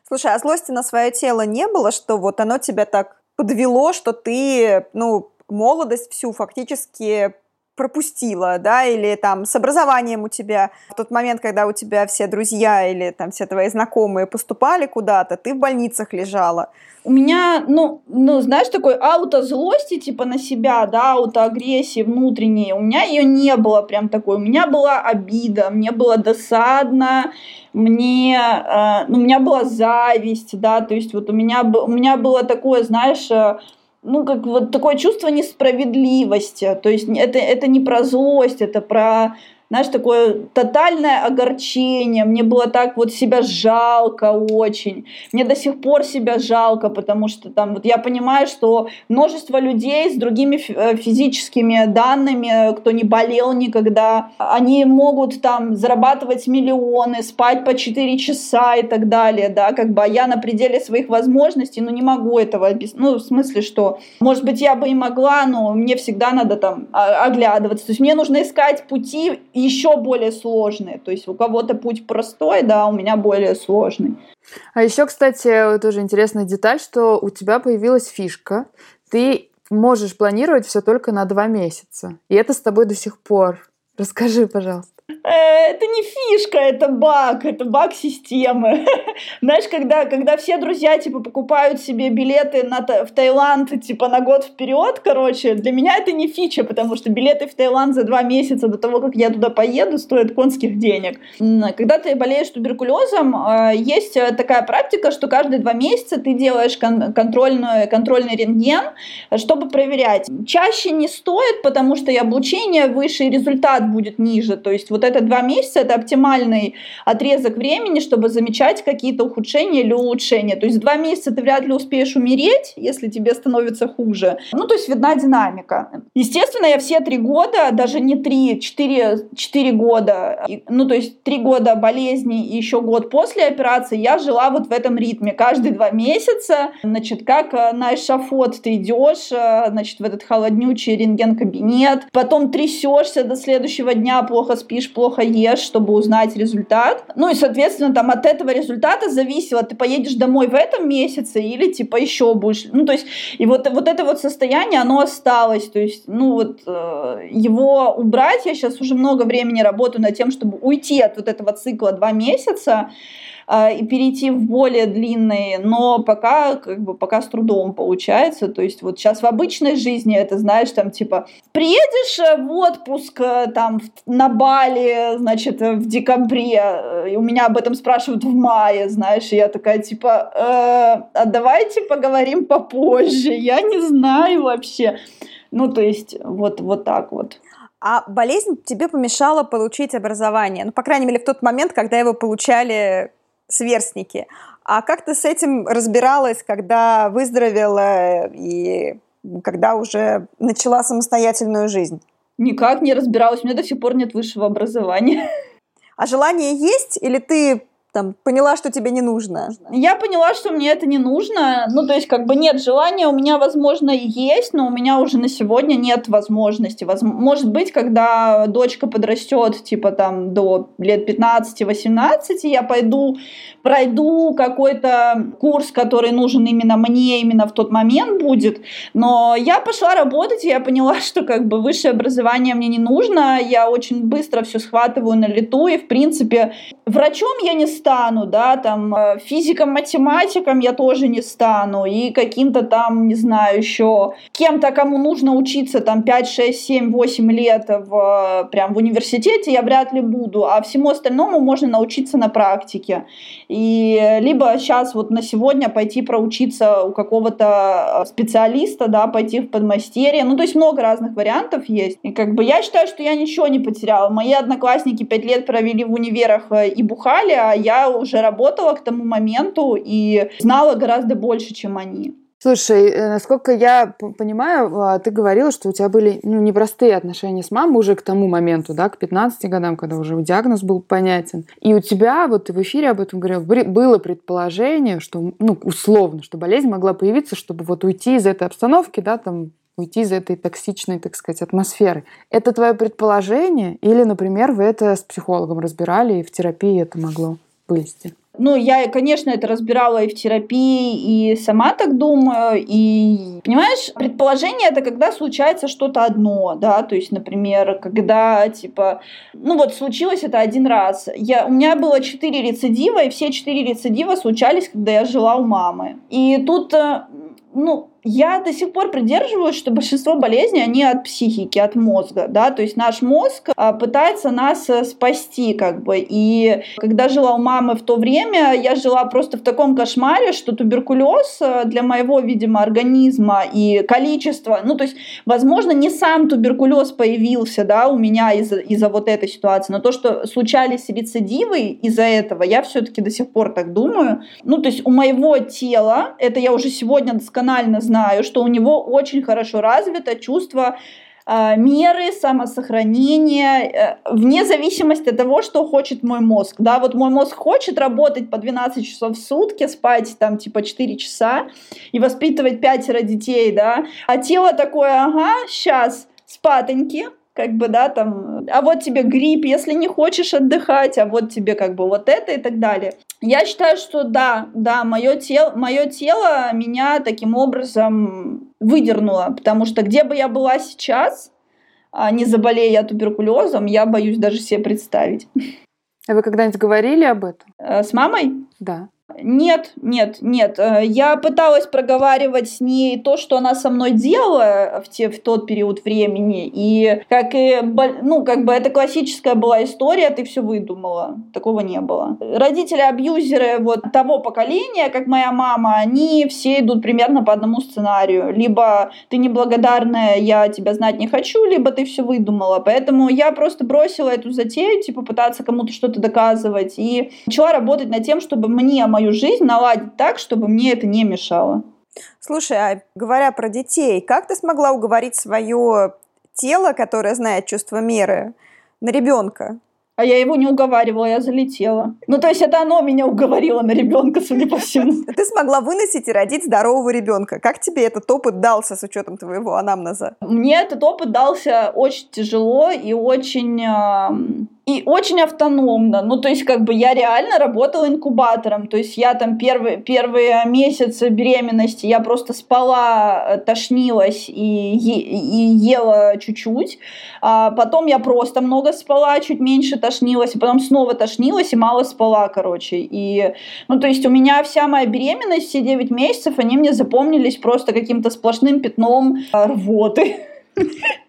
Слушай, а злости на свое тело не было, что вот оно тебя так подвело, что ты, ну, молодость всю фактически пропустила, да, или там с образованием у тебя в тот момент, когда у тебя все друзья или там все твои знакомые поступали куда-то, ты в больницах лежала. У меня, ну, ну, знаешь, такой аутозлости, типа на себя, да, аутоагрессии внутренней, у меня ее не было прям такой. У меня была обида, мне было досадно, мне, э, ну, у меня была зависть, да, то есть вот у меня, у меня было такое, знаешь, э, ну, как вот такое чувство несправедливости. То есть это, это не про злость, это про знаешь, такое тотальное огорчение. Мне было так вот себя жалко очень. Мне до сих пор себя жалко, потому что там вот я понимаю, что множество людей с другими э, физическими данными, кто не болел никогда, они могут там зарабатывать миллионы, спать по 4 часа и так далее, да, как бы, а я на пределе своих возможностей, ну, не могу этого. Ну, в смысле, что, может быть, я бы и могла, но мне всегда надо там оглядываться. То есть мне нужно искать пути еще более сложные. То есть у кого-то путь простой, да, у меня более сложный. А еще, кстати, тоже интересная деталь, что у тебя появилась фишка. Ты можешь планировать все только на два месяца. И это с тобой до сих пор. Расскажи, пожалуйста. Э, это не фишка, это баг, это баг системы. Знаешь, когда, когда все друзья, типа, покупают себе билеты на, в Таиланд, типа, на год вперед, короче, для меня это не фича, потому что билеты в Таиланд за два месяца до того, как я туда поеду, стоят конских денег. Когда ты болеешь туберкулезом, э, есть э, такая практика, что каждые два месяца ты делаешь кон контрольную, контрольный рентген, чтобы проверять. Чаще не стоит, потому что и облучение выше, и результат будет ниже. То есть вот это два месяца, это оптимальный отрезок времени, чтобы замечать какие-то ухудшения или улучшения. То есть два месяца ты вряд ли успеешь умереть, если тебе становится хуже. Ну, то есть видна динамика. Естественно, я все три года, даже не три, четыре, четыре года, ну, то есть три года болезни и еще год после операции, я жила вот в этом ритме. Каждые два месяца, значит, как э, на эшафот ты идешь, э, значит, в этот холоднючий рентген-кабинет, потом трясешься до следующего дня, плохо спишь, спишь, плохо ешь, чтобы узнать результат. Ну и, соответственно, там от этого результата зависело, ты поедешь домой в этом месяце или типа еще будешь. Ну, то есть, и вот, вот это вот состояние, оно осталось. То есть, ну вот э, его убрать, я сейчас уже много времени работаю над тем, чтобы уйти от вот этого цикла два месяца, и перейти в более длинные, но пока как бы пока с трудом получается. То есть вот сейчас в обычной жизни это знаешь там типа приедешь э, в отпуск э, там на Бали, значит в декабре, и у меня об этом спрашивают в мае, знаешь, и я такая типа э, а давайте поговорим попозже, я не знаю вообще. Ну то есть вот вот так вот. А болезнь тебе помешала получить образование? Ну, по крайней мере, в тот момент, когда его получали сверстники. А как ты с этим разбиралась, когда выздоровела и когда уже начала самостоятельную жизнь? Никак не разбиралась. У меня до сих пор нет высшего образования. А желание есть или ты там, поняла, что тебе не нужно? Я поняла, что мне это не нужно. Ну, то есть, как бы нет желания, у меня, возможно, есть, но у меня уже на сегодня нет возможности. Воз... Может быть, когда дочка подрастет, типа там до лет 15-18, я пойду, пройду какой-то курс, который нужен именно мне, именно в тот момент будет. Но я пошла работать, и я поняла, что как бы высшее образование мне не нужно. Я очень быстро все схватываю на лету, и, в принципе, врачом я не стану, да, там, э, физиком, математиком я тоже не стану, и каким-то там, не знаю, еще кем-то, кому нужно учиться там 5, 6, 7, 8 лет в, прям в университете, я вряд ли буду, а всему остальному можно научиться на практике. И либо сейчас вот на сегодня пойти проучиться у какого-то э, специалиста, да, пойти в подмастерье, ну, то есть много разных вариантов есть. И как бы я считаю, что я ничего не потеряла. Мои одноклассники пять лет провели в универах э, и бухали, а я уже работала к тому моменту и знала гораздо больше, чем они. Слушай, э, насколько я понимаю, а, ты говорила, что у тебя были ну, непростые отношения с мамой уже к тому моменту, да, к 15 годам, когда уже диагноз был понятен. И у тебя, вот ты в эфире об этом говорил, было предположение, что, ну, условно, что болезнь могла появиться, чтобы вот уйти из этой обстановки, да, там, уйти из этой токсичной, так сказать, атмосферы. Это твое предположение? Или, например, вы это с психологом разбирали, и в терапии это могло вылезти? Ну, я, конечно, это разбирала и в терапии, и сама так думаю. И, понимаешь, предположение это когда случается что-то одно, да, то есть, например, когда, типа, ну вот случилось это один раз. Я, у меня было четыре рецидива, и все четыре рецидива случались, когда я жила у мамы. И тут, э, ну, я до сих пор придерживаюсь, что большинство болезней, они от психики, от мозга, да, то есть наш мозг а, пытается нас э, спасти, как бы, и когда жила у мамы в то время, я жила просто в таком кошмаре, что туберкулез э, для моего, видимо, организма и количество, ну, то есть, возможно, не сам туберкулез появился, да, у меня из-за из вот этой ситуации, но то, что случались рецидивы из-за этого, я все-таки до сих пор так думаю, ну, то есть у моего тела, это я уже сегодня досконально знаю, знаю, что у него очень хорошо развито чувство э, меры самосохранения э, вне зависимости от того, что хочет мой мозг. Да, вот мой мозг хочет работать по 12 часов в сутки, спать там типа 4 часа и воспитывать пятеро детей, да, а тело такое, ага, сейчас спатоньки, как бы, да, там, а вот тебе грипп, если не хочешь отдыхать, а вот тебе как бы вот это и так далее. Я считаю, что да, да, мое тело, мое тело меня таким образом выдернуло, потому что где бы я была сейчас, а не заболея туберкулезом, я боюсь даже себе представить. А вы когда-нибудь говорили об этом? Э, с мамой? Да. Нет, нет, нет. Э, я пыталась проговаривать с ней то, что она со мной делала в, те, в тот период времени. И как и, ну, как бы это классическая была история, ты все выдумала. Такого не было. Родители-абьюзеры вот того поколения, как моя мама, они все идут примерно по одному сценарию. Либо ты неблагодарная, я тебя знать не хочу, либо ты все выдумала. Поэтому я просто бросила эту затею, типа пытаться кому-то что-то доказывать. И начала работать над тем, чтобы мне мою жизнь наладить так, чтобы мне это не мешало. Слушай, а говоря про детей, как ты смогла уговорить свое тело, которое знает чувство меры, на ребенка? А я его не уговаривала, я залетела. Ну, то есть это оно меня уговорило на ребенка, судя по всему. Ты смогла выносить и родить здорового ребенка. Как тебе этот опыт дался с учетом твоего анамнеза? Мне этот опыт дался очень тяжело и очень и очень автономно. Ну, то есть, как бы я реально работала инкубатором. То есть, я там первые, первые месяцы беременности я просто спала, э, тошнилась и, и ела чуть-чуть. А потом я просто много спала, чуть меньше тошнилась, и потом снова тошнилась и мало спала, короче. И, ну, то есть, у меня вся моя беременность, все 9 месяцев, они мне запомнились просто каким-то сплошным пятном рвоты.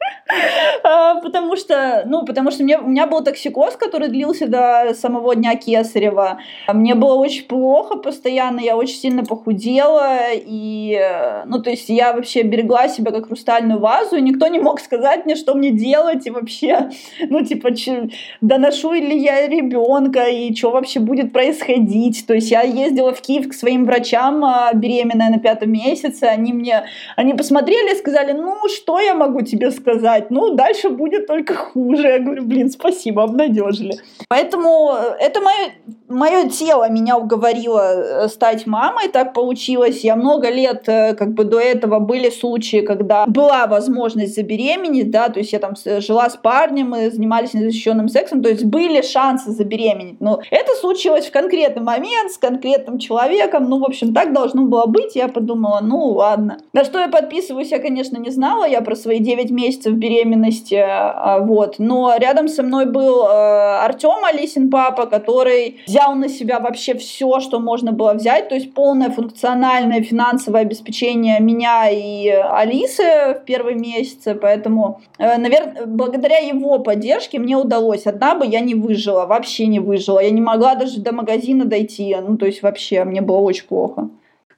А, потому что, ну, потому что мне, у меня был токсикоз, который длился до самого дня Кесарева. Мне было очень плохо постоянно, я очень сильно похудела, и, ну, то есть я вообще берегла себя как хрустальную вазу, и никто не мог сказать мне, что мне делать, и вообще, ну, типа, че, доношу ли я ребенка, и что вообще будет происходить. То есть я ездила в Киев к своим врачам, а, беременная на пятом месяце, они мне, они посмотрели и сказали, ну, что я могу тебе сказать? Сказать, ну, дальше будет только хуже. Я говорю, блин, спасибо, обнадежили. Поэтому э, это мое, мое тело меня уговорило э, стать мамой, так получилось. Я много лет, э, как бы до этого были случаи, когда была возможность забеременеть, да, то есть я там жила с парнем, мы занимались незащищенным сексом, то есть были шансы забеременеть. Но это случилось в конкретный момент с конкретным человеком, ну, в общем, так должно было быть. Я подумала, ну, ладно. На что я подписываюсь, я, конечно, не знала, я про свои 9 месяцев беременности, а, вот. Но рядом со мной был э, Артем Алисин папа, который взял на себя вообще все, что можно было взять, то есть полное функциональное финансовое обеспечение меня и Алисы в первые месяцы, поэтому, э, наверное, благодаря его поддержке мне удалось. Одна бы я не выжила, вообще не выжила. Я не могла даже до магазина дойти, ну, то есть вообще мне было очень плохо.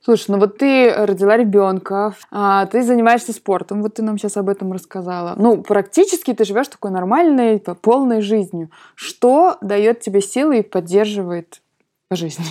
Слушай, ну вот ты родила ребенка, а, ты занимаешься спортом, вот ты нам сейчас об этом рассказала. Ну, практически ты живешь такой нормальной, полной жизнью. Что дает тебе силы и поддерживает по жизни?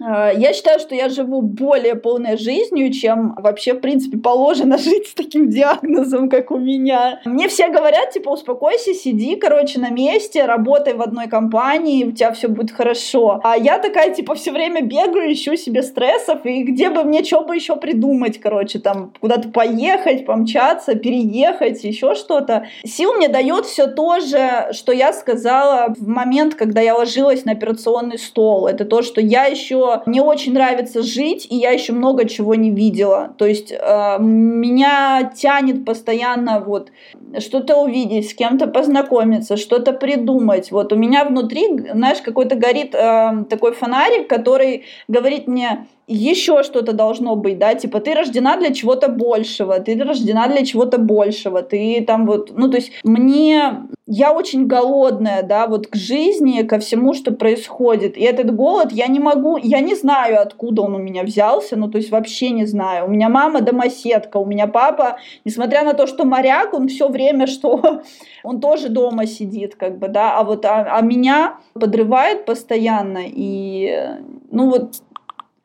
Э, я считаю, что я живу более полной жизнью, чем вообще, в принципе, положено жить с таким диагнозом, как у меня. Мне все говорят, типа, успокойся, сиди, короче, на месте, работай в одной компании, у тебя все будет хорошо. А я такая, типа, все время бегаю, ищу себе стрессов, и где бы мне что бы еще придумать, короче, там, куда-то поехать, помчаться, переехать, еще что-то. Сил мне дает все то же, что я сказала в момент, когда я ложилась на операционный стол. Это то, что я еще мне очень нравится жить, и я еще много чего не видела. То есть э, меня тянет постоянно вот что-то увидеть, с кем-то познакомиться, что-то придумать. Вот у меня внутри, знаешь, какой-то горит э, такой фонарик, который говорит мне, еще что-то должно быть, да, типа ты рождена для чего-то большего, ты рождена для чего-то большего, ты там вот, ну то есть мне, я очень голодная, да, вот к жизни, ко всему, что происходит, и этот голод я не могу, я не знаю, откуда он у меня взялся, ну то есть вообще не знаю, у меня мама домоседка, у меня папа, несмотря на то, что моряк, он все время, что он тоже дома сидит, как бы, да, а вот, а, а меня подрывает постоянно, и, ну вот,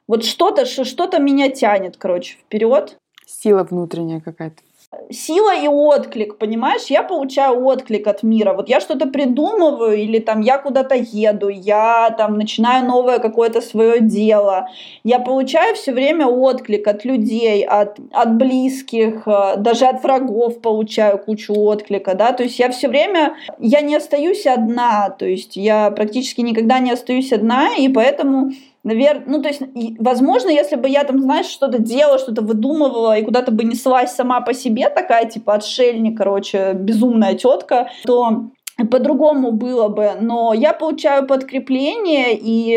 вот что-то, что-то меня тянет, короче, вперед. Сила внутренняя какая-то. Сила и отклик, понимаешь? Я получаю отклик от мира. Вот я что-то придумываю, или там я куда-то еду, я там начинаю новое какое-то свое дело. Я получаю все время отклик от людей, от, от близких, э, даже от врагов получаю кучу отклика, да. То есть я все время, я не остаюсь одна, то есть я практически никогда не остаюсь одна, и поэтому наверное, ну, то есть, возможно, если бы я там, знаешь, что-то делала, что-то выдумывала и куда-то бы неслась сама по себе, такая, типа, отшельник, короче, безумная тетка, то по-другому было бы, но я получаю подкрепление, и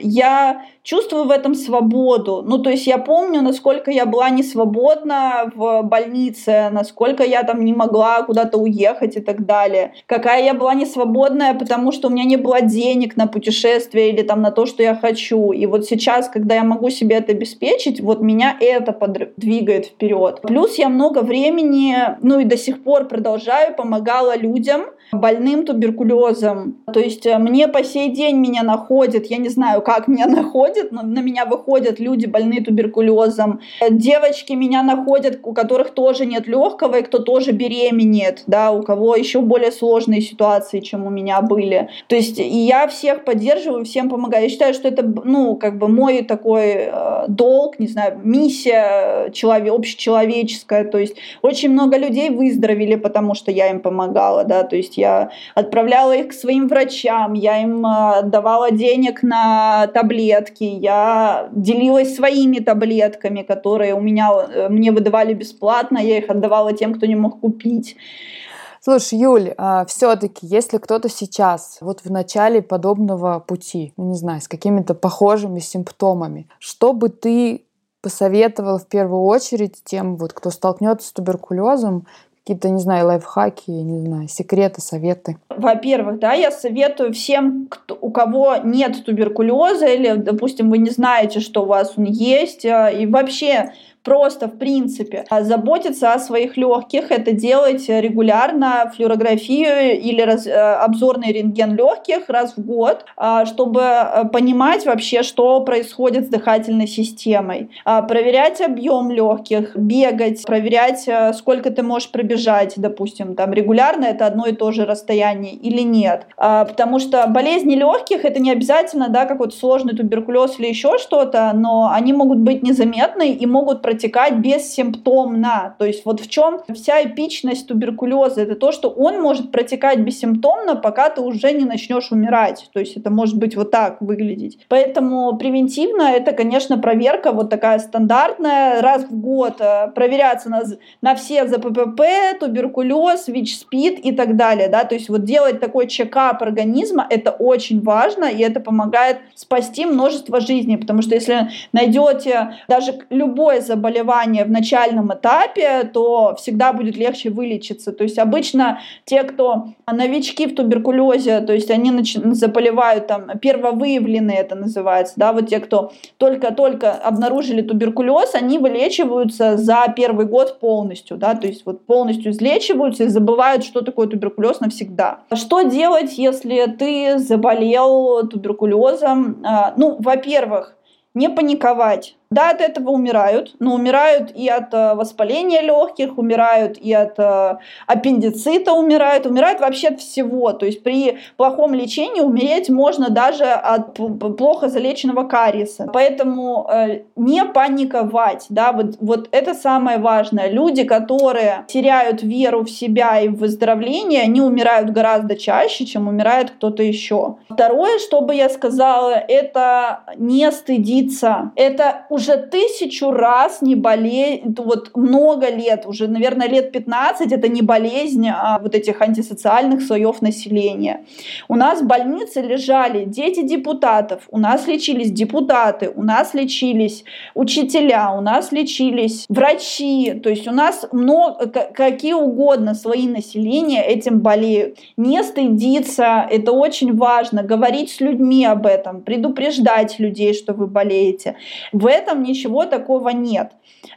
я чувствую в этом свободу. Ну, то есть я помню, насколько я была не свободна в больнице, насколько я там не могла куда-то уехать и так далее. Какая я была не свободная, потому что у меня не было денег на путешествие или там на то, что я хочу. И вот сейчас, когда я могу себе это обеспечить, вот меня это двигает вперед. Плюс я много времени, ну и до сих пор продолжаю, помогала людям, больным туберкулезом. То есть э, мне по сей день меня находят, я не знаю, как меня находят, но на меня выходят люди больные туберкулезом. Девочки меня находят, у которых тоже нет легкого, и кто тоже беременеет, да, у кого еще более сложные ситуации, чем у меня были. То есть я всех поддерживаю, всем помогаю. Я считаю, что это, ну, как бы мой такой э, долг, не знаю, миссия человек, общечеловеческая. То есть очень много людей выздоровели, потому что я им помогала, да, то есть я отправляла их к своим врачам, я им э, давала денег на таблетки, я делилась своими таблетками, которые у меня, э, мне выдавали бесплатно, я их отдавала тем, кто не мог купить. Слушай, Юль, а все-таки, если кто-то сейчас, вот в начале подобного пути, ну, не знаю, с какими-то похожими симптомами, что бы ты посоветовала в первую очередь тем, вот, кто столкнется с туберкулезом, какие-то, не знаю, лайфхаки, не знаю, секреты, советы? Во-первых, да, я советую всем, кто, у кого нет туберкулеза или, допустим, вы не знаете, что у вас он есть, э, и вообще просто, в принципе, заботиться о своих легких, это делать регулярно флюорографию или раз, э, обзорный рентген легких раз в год, а, чтобы э, понимать вообще, что происходит с дыхательной системой. А, проверять объем легких, бегать, проверять, э, сколько ты можешь пробежать, допустим, там регулярно это одно и то же расстояние или нет. А, потому что болезни легких это не обязательно, да, как вот сложный туберкулез или еще что-то, но они могут быть незаметны и могут протекать бессимптомно. То есть вот в чем вся эпичность туберкулеза? Это то, что он может протекать бессимптомно, пока ты уже не начнешь умирать. То есть это может быть вот так выглядеть. Поэтому превентивно это, конечно, проверка вот такая стандартная, раз в год э, проверяться на, на все ЗППП, туберкулез, ВИЧ-СПИД и так далее. Да? То есть вот делать такой чекап организма, это очень важно, и это помогает спасти множество жизней, потому что если найдете даже любое заболевание в начальном этапе, то всегда будет легче вылечиться. То есть обычно те, кто новички в туберкулезе, то есть они нач... заболевают там, первовыявленные это называется, да, вот те, кто только-только обнаружили туберкулез, они вылечиваются за первый год полностью, да, то есть вот полностью излечиваются и забывают, что такое туберкулез навсегда. Что делать, если ты заболел туберкулезом? А, ну, во-первых, не паниковать. Да, от этого умирают, но умирают и от э, воспаления легких, умирают и от э, аппендицита, умирают, умирают вообще от всего. То есть при плохом лечении умереть можно даже от плохо залеченного кариеса. Поэтому э, не паниковать, да, вот, вот это самое важное. Люди, которые теряют веру в себя и в выздоровление, они умирают гораздо чаще, чем умирает кто-то еще. Второе, что бы я сказала, это не стыдиться. Это уже уже тысячу раз не болезнь, вот много лет, уже, наверное, лет 15, это не болезнь а вот этих антисоциальных слоев населения. У нас в больнице лежали дети депутатов, у нас лечились депутаты, у нас лечились учителя, у нас лечились врачи, то есть у нас много, какие угодно слои населения этим болеют. Не стыдиться, это очень важно, говорить с людьми об этом, предупреждать людей, что вы болеете. В этом этом ничего такого нет.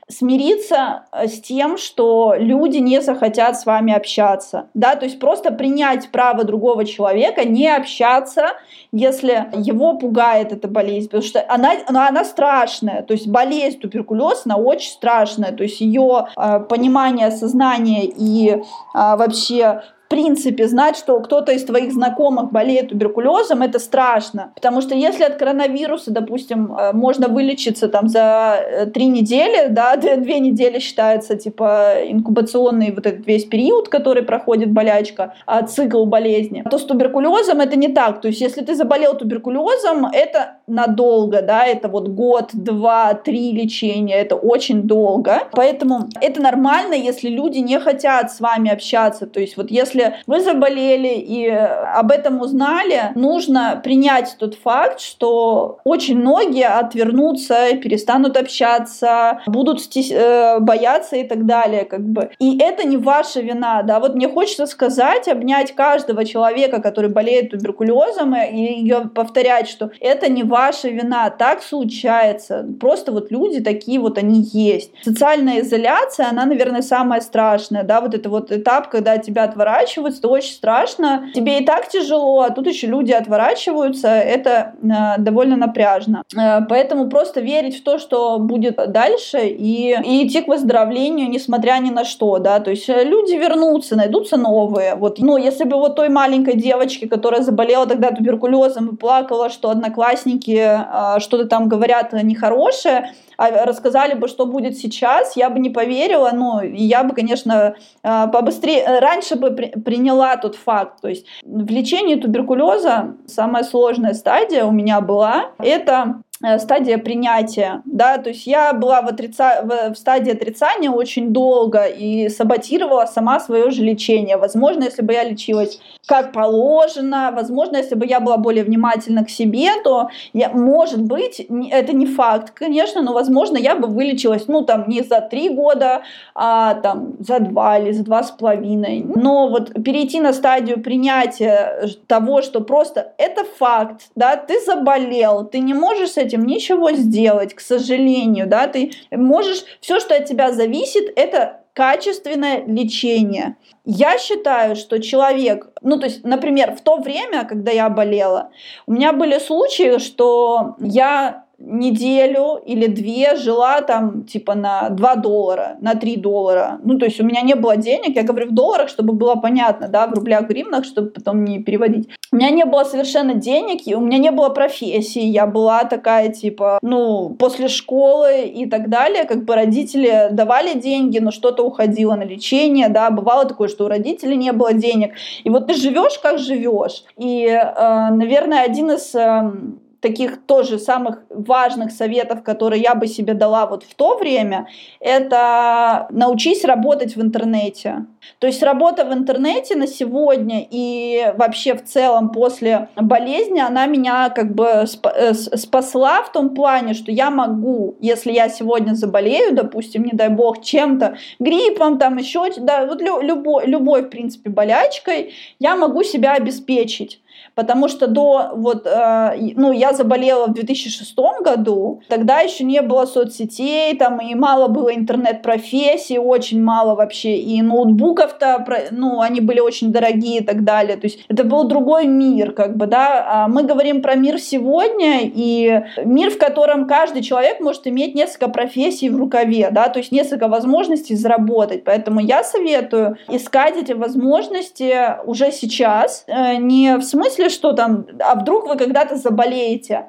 Смириться э, с тем, что люди не захотят с вами общаться. Да? То есть просто принять право другого человека не общаться, если его пугает эта болезнь. Потому что она, она, она страшная. То есть болезнь туберкулез, она очень страшная. То есть ее э, понимание, сознание и э, вообще принципе, знать, что кто-то из твоих знакомых болеет туберкулезом, это страшно. Потому что если от коронавируса, допустим, э, можно вылечиться там за э, три недели, да, две недели считается типа инкубационный вот этот весь период, который проходит болячка, а цикл болезни, то с туберкулезом это не так. То есть если ты заболел туберкулезом, это надолго, да, это вот год, два, три лечения, это очень долго. Поэтому это нормально, если люди не хотят с вами общаться. То есть вот если вы заболели и об этом узнали, нужно принять тот факт, что очень многие отвернутся, перестанут общаться, будут стес... Э, бояться и так далее, как бы. И это не ваша вина, да. Вот мне хочется сказать, обнять каждого человека, который болеет туберкулезом, и ее повторять, что это не ваша вина, так случается. Просто вот люди такие вот они есть. Социальная изоляция, она, наверное, самая страшная, да, вот это вот этап, когда тебя отворачивают отворачиваются, это очень страшно. Тебе и так тяжело, а тут еще люди отворачиваются, это э, довольно напряжно. Э, поэтому просто верить в то, что будет дальше, и, и идти к выздоровлению, несмотря ни на что, да, то есть э, люди вернутся, найдутся новые. Вот, ну, если бы вот той маленькой девочке, которая заболела тогда туберкулезом и плакала, что одноклассники э, что-то там говорят нехорошее, а рассказали бы, что будет сейчас, я бы не поверила, ну, я бы, конечно, э, побыстрее, раньше бы приняла тот факт. То есть в лечении туберкулеза самая сложная стадия у меня была, это Э, стадия принятия, да, то есть я была в, отрица... в стадии отрицания очень долго и саботировала сама свое же лечение. Возможно, если бы я лечилась как положено, возможно, если бы я была более внимательна к себе, то, я, может быть, это не факт, конечно, но, возможно, я бы вылечилась, ну, там, не за три года, а там за два или за два с половиной. Но вот перейти на стадию принятия того, что просто это факт, да, ты заболел, ты не можешь этим ничего сделать, к сожалению, да, ты можешь, все, что от тебя зависит, это качественное лечение. Я считаю, что человек, ну то есть, например, в то время, когда я болела, у меня были случаи, что я неделю или две жила там типа на 2 доллара, на 3 доллара. Ну, то есть у меня не было денег, я говорю в долларах, чтобы было понятно, да, в рублях, в гривнах, чтобы потом не переводить. У меня не было совершенно денег, и у меня не было профессии. Я была такая, типа, ну, после школы и так далее, как бы родители давали деньги, но что-то уходило на лечение, да, бывало такое, что у родителей не было денег. И вот ты живешь, как живешь. И, э, наверное, один из эм, таких тоже самых важных советов, которые я бы себе дала вот в то время, это научись работать в интернете. То есть работа в интернете на сегодня и вообще в целом после болезни, она меня как бы э, спасла в том плане, что я могу, если я сегодня заболею, допустим, не дай бог, чем-то, гриппом, там еще, да, вот любой, любой, в принципе, болячкой, я могу себя обеспечить потому что до вот, э, ну, я заболела в 2006 году, тогда еще не было соцсетей, там и мало было интернет-профессий, очень мало вообще, и ноутбуков-то, ну, они были очень дорогие и так далее, то есть это был другой мир, как бы, да, а мы говорим про мир сегодня, и мир, в котором каждый человек может иметь несколько профессий в рукаве, да, то есть несколько возможностей заработать, поэтому я советую искать эти возможности уже сейчас, э, не в смысле что там, а вдруг вы когда-то заболеете.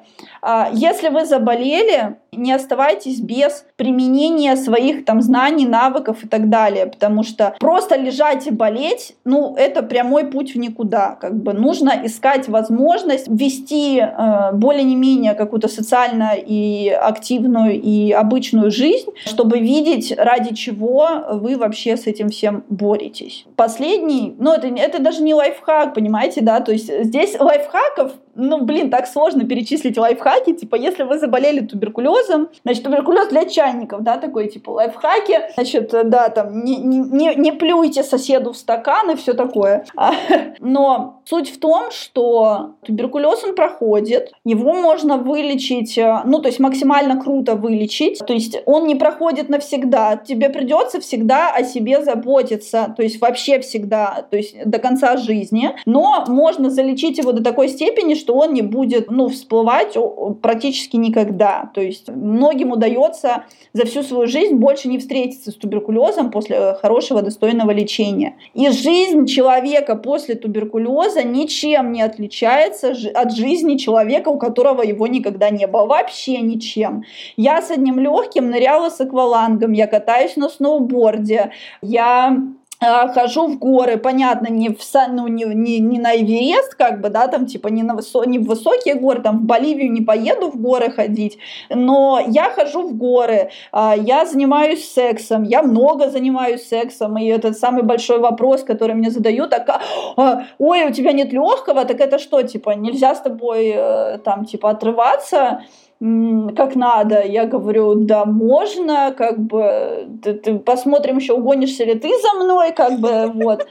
А, если вы заболели, не оставайтесь без применения своих там знаний, навыков и так далее, потому что просто лежать и болеть, ну, это прямой путь в никуда. Как бы нужно искать возможность вести э, более-не-менее какую-то социально и активную и обычную жизнь, чтобы видеть, ради чего вы вообще с этим всем боретесь. Последний, ну, это, это даже не лайфхак, понимаете, да, то есть здесь лайфхаков ну, блин, так сложно перечислить лайфхаки. Типа, если вы заболели туберкулезом, значит, туберкулез для чайников, да, такой, типа, лайфхаки. Значит, да, там, не, не, не плюйте соседу в стакан и все такое. А, но суть в том, что туберкулез, он проходит, его можно вылечить, э, ну, то есть максимально круто вылечить, то есть он не проходит навсегда, тебе придется всегда о себе заботиться, то есть вообще всегда, то есть до конца жизни, но можно залечить его до такой степени, что что он не будет ну, всплывать практически никогда. То есть многим удается за всю свою жизнь больше не встретиться с туберкулезом после хорошего, достойного лечения. И жизнь человека после туберкулеза ничем не отличается от жизни человека, у которого его никогда не было. Вообще ничем. Я с одним легким ныряла с аквалангом, я катаюсь на сноуборде, я хожу в горы, понятно, не в ну, не, не, не на Эверест, как бы, да, там, типа, не, на высо, не в высокие горы, там, в Боливию не поеду в горы ходить, но я хожу в горы, а, я занимаюсь сексом, я много занимаюсь сексом, и это самый большой вопрос, который мне задают, так, а, ой, у тебя нет легкого, так это что, типа, нельзя с тобой, э, там, типа, отрываться, как надо. Я говорю, да, можно, как бы, ты, ты, посмотрим еще, угонишься ли ты за мной, как бы, вот.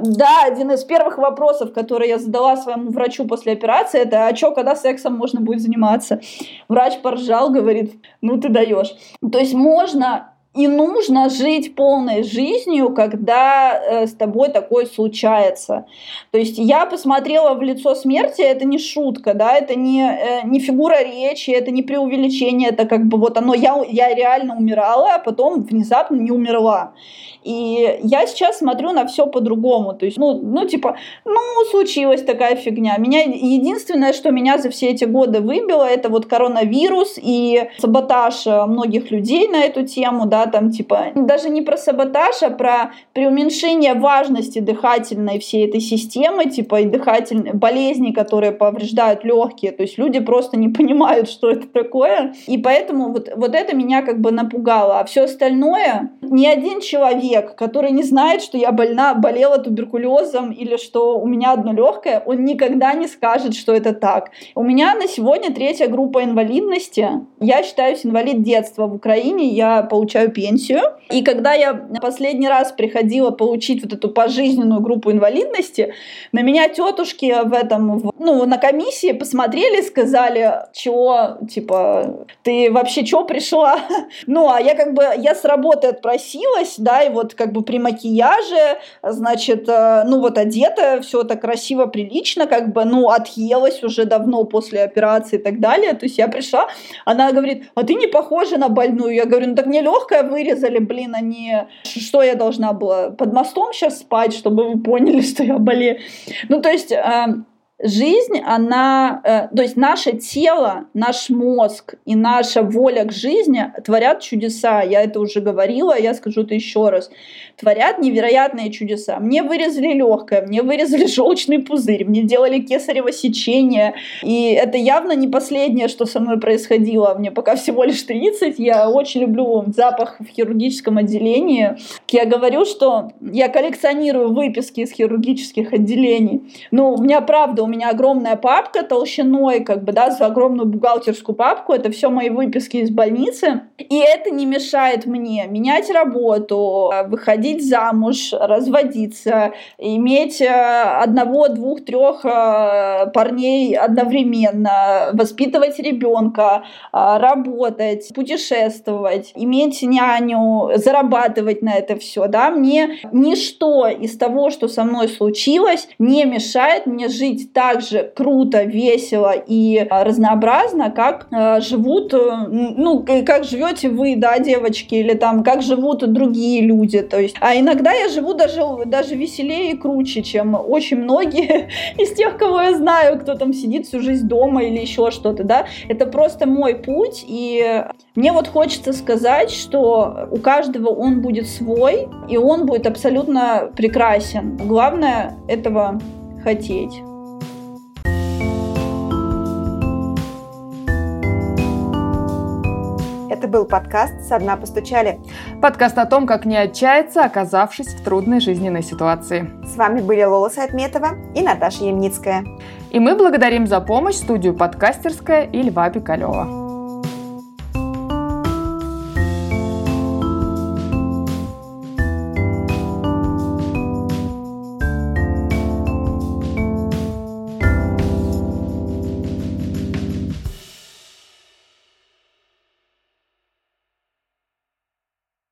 Да, один из первых вопросов, который я задала своему врачу после операции, это, а что, когда сексом можно будет заниматься? Врач поржал, говорит, ну ты даешь. То есть можно и нужно жить полной жизнью, когда э, с тобой такое случается. То есть я посмотрела в лицо смерти, это не шутка, да, это не, э, не фигура речи, это не преувеличение, это как бы вот оно, я, я реально умирала, а потом внезапно не умерла. И я сейчас смотрю на все по-другому. То есть, ну, ну, типа, ну, случилась такая фигня. Меня единственное, что меня за все эти годы выбило, это вот коронавирус и саботаж э, многих людей на эту тему, да, там, типа, даже не про саботаж, а про преуменьшение важности дыхательной всей этой системы, типа, и дыхательной болезни, которые повреждают легкие. То есть люди просто не понимают, что это такое. И поэтому вот, вот это меня как бы напугало. А все остальное, ни один человек человек, который не знает, что я больна, болела туберкулезом или что у меня одно легкое, он никогда не скажет, что это так. У меня на сегодня третья группа инвалидности. Я считаюсь инвалид детства в Украине. Я получаю пенсию. И когда я последний раз приходила получить вот эту пожизненную группу инвалидности, на меня тетушки в этом, ну, на комиссии посмотрели, сказали, чего, типа, ты вообще что пришла? Ну, а я как бы, я с работы отпросилась, да, и вот как бы при макияже, значит, э, ну вот одета, все так красиво, прилично, как бы, ну, отъелась уже давно после операции и так далее. То есть я пришла, она говорит, а ты не похожа на больную. Я говорю, ну так мне легкое вырезали, блин, а не... Что я должна была? Под мостом сейчас спать, чтобы вы поняли, что я болею. Ну, то есть... Э, жизнь, она, э, то есть наше тело, наш мозг и наша воля к жизни творят чудеса. Я это уже говорила, я скажу это еще раз. Творят невероятные чудеса. Мне вырезали легкое, мне вырезали желчный пузырь, мне делали кесарево сечение. И это явно не последнее, что со мной происходило. Мне пока всего лишь 30. Я очень люблю запах в хирургическом отделении. Я говорю, что я коллекционирую выписки из хирургических отделений. Но у меня правда у меня огромная папка толщиной, как бы, да, за огромную бухгалтерскую папку, это все мои выписки из больницы, и это не мешает мне менять работу, выходить замуж, разводиться, иметь э, одного, двух, трех э, парней одновременно, воспитывать ребенка, э, работать, путешествовать, иметь няню, зарабатывать на это все, да, мне ничто из того, что со мной случилось, не мешает мне жить так же круто, весело и а, разнообразно, как э, живут, ну, как живете вы, да, девочки, или там, как живут другие люди. То есть, а иногда я живу даже, даже веселее и круче, чем очень многие из тех, кого я знаю, кто там сидит всю жизнь дома или еще что-то, да. Это просто мой путь, и мне вот хочется сказать, что у каждого он будет свой, и он будет абсолютно прекрасен. Главное этого хотеть. Это был подкаст «Со дна постучали». Подкаст о том, как не отчаяться, оказавшись в трудной жизненной ситуации. С вами были Лола Сайтметова и Наташа Ямницкая. И мы благодарим за помощь студию «Подкастерская» и Льва Пикалева.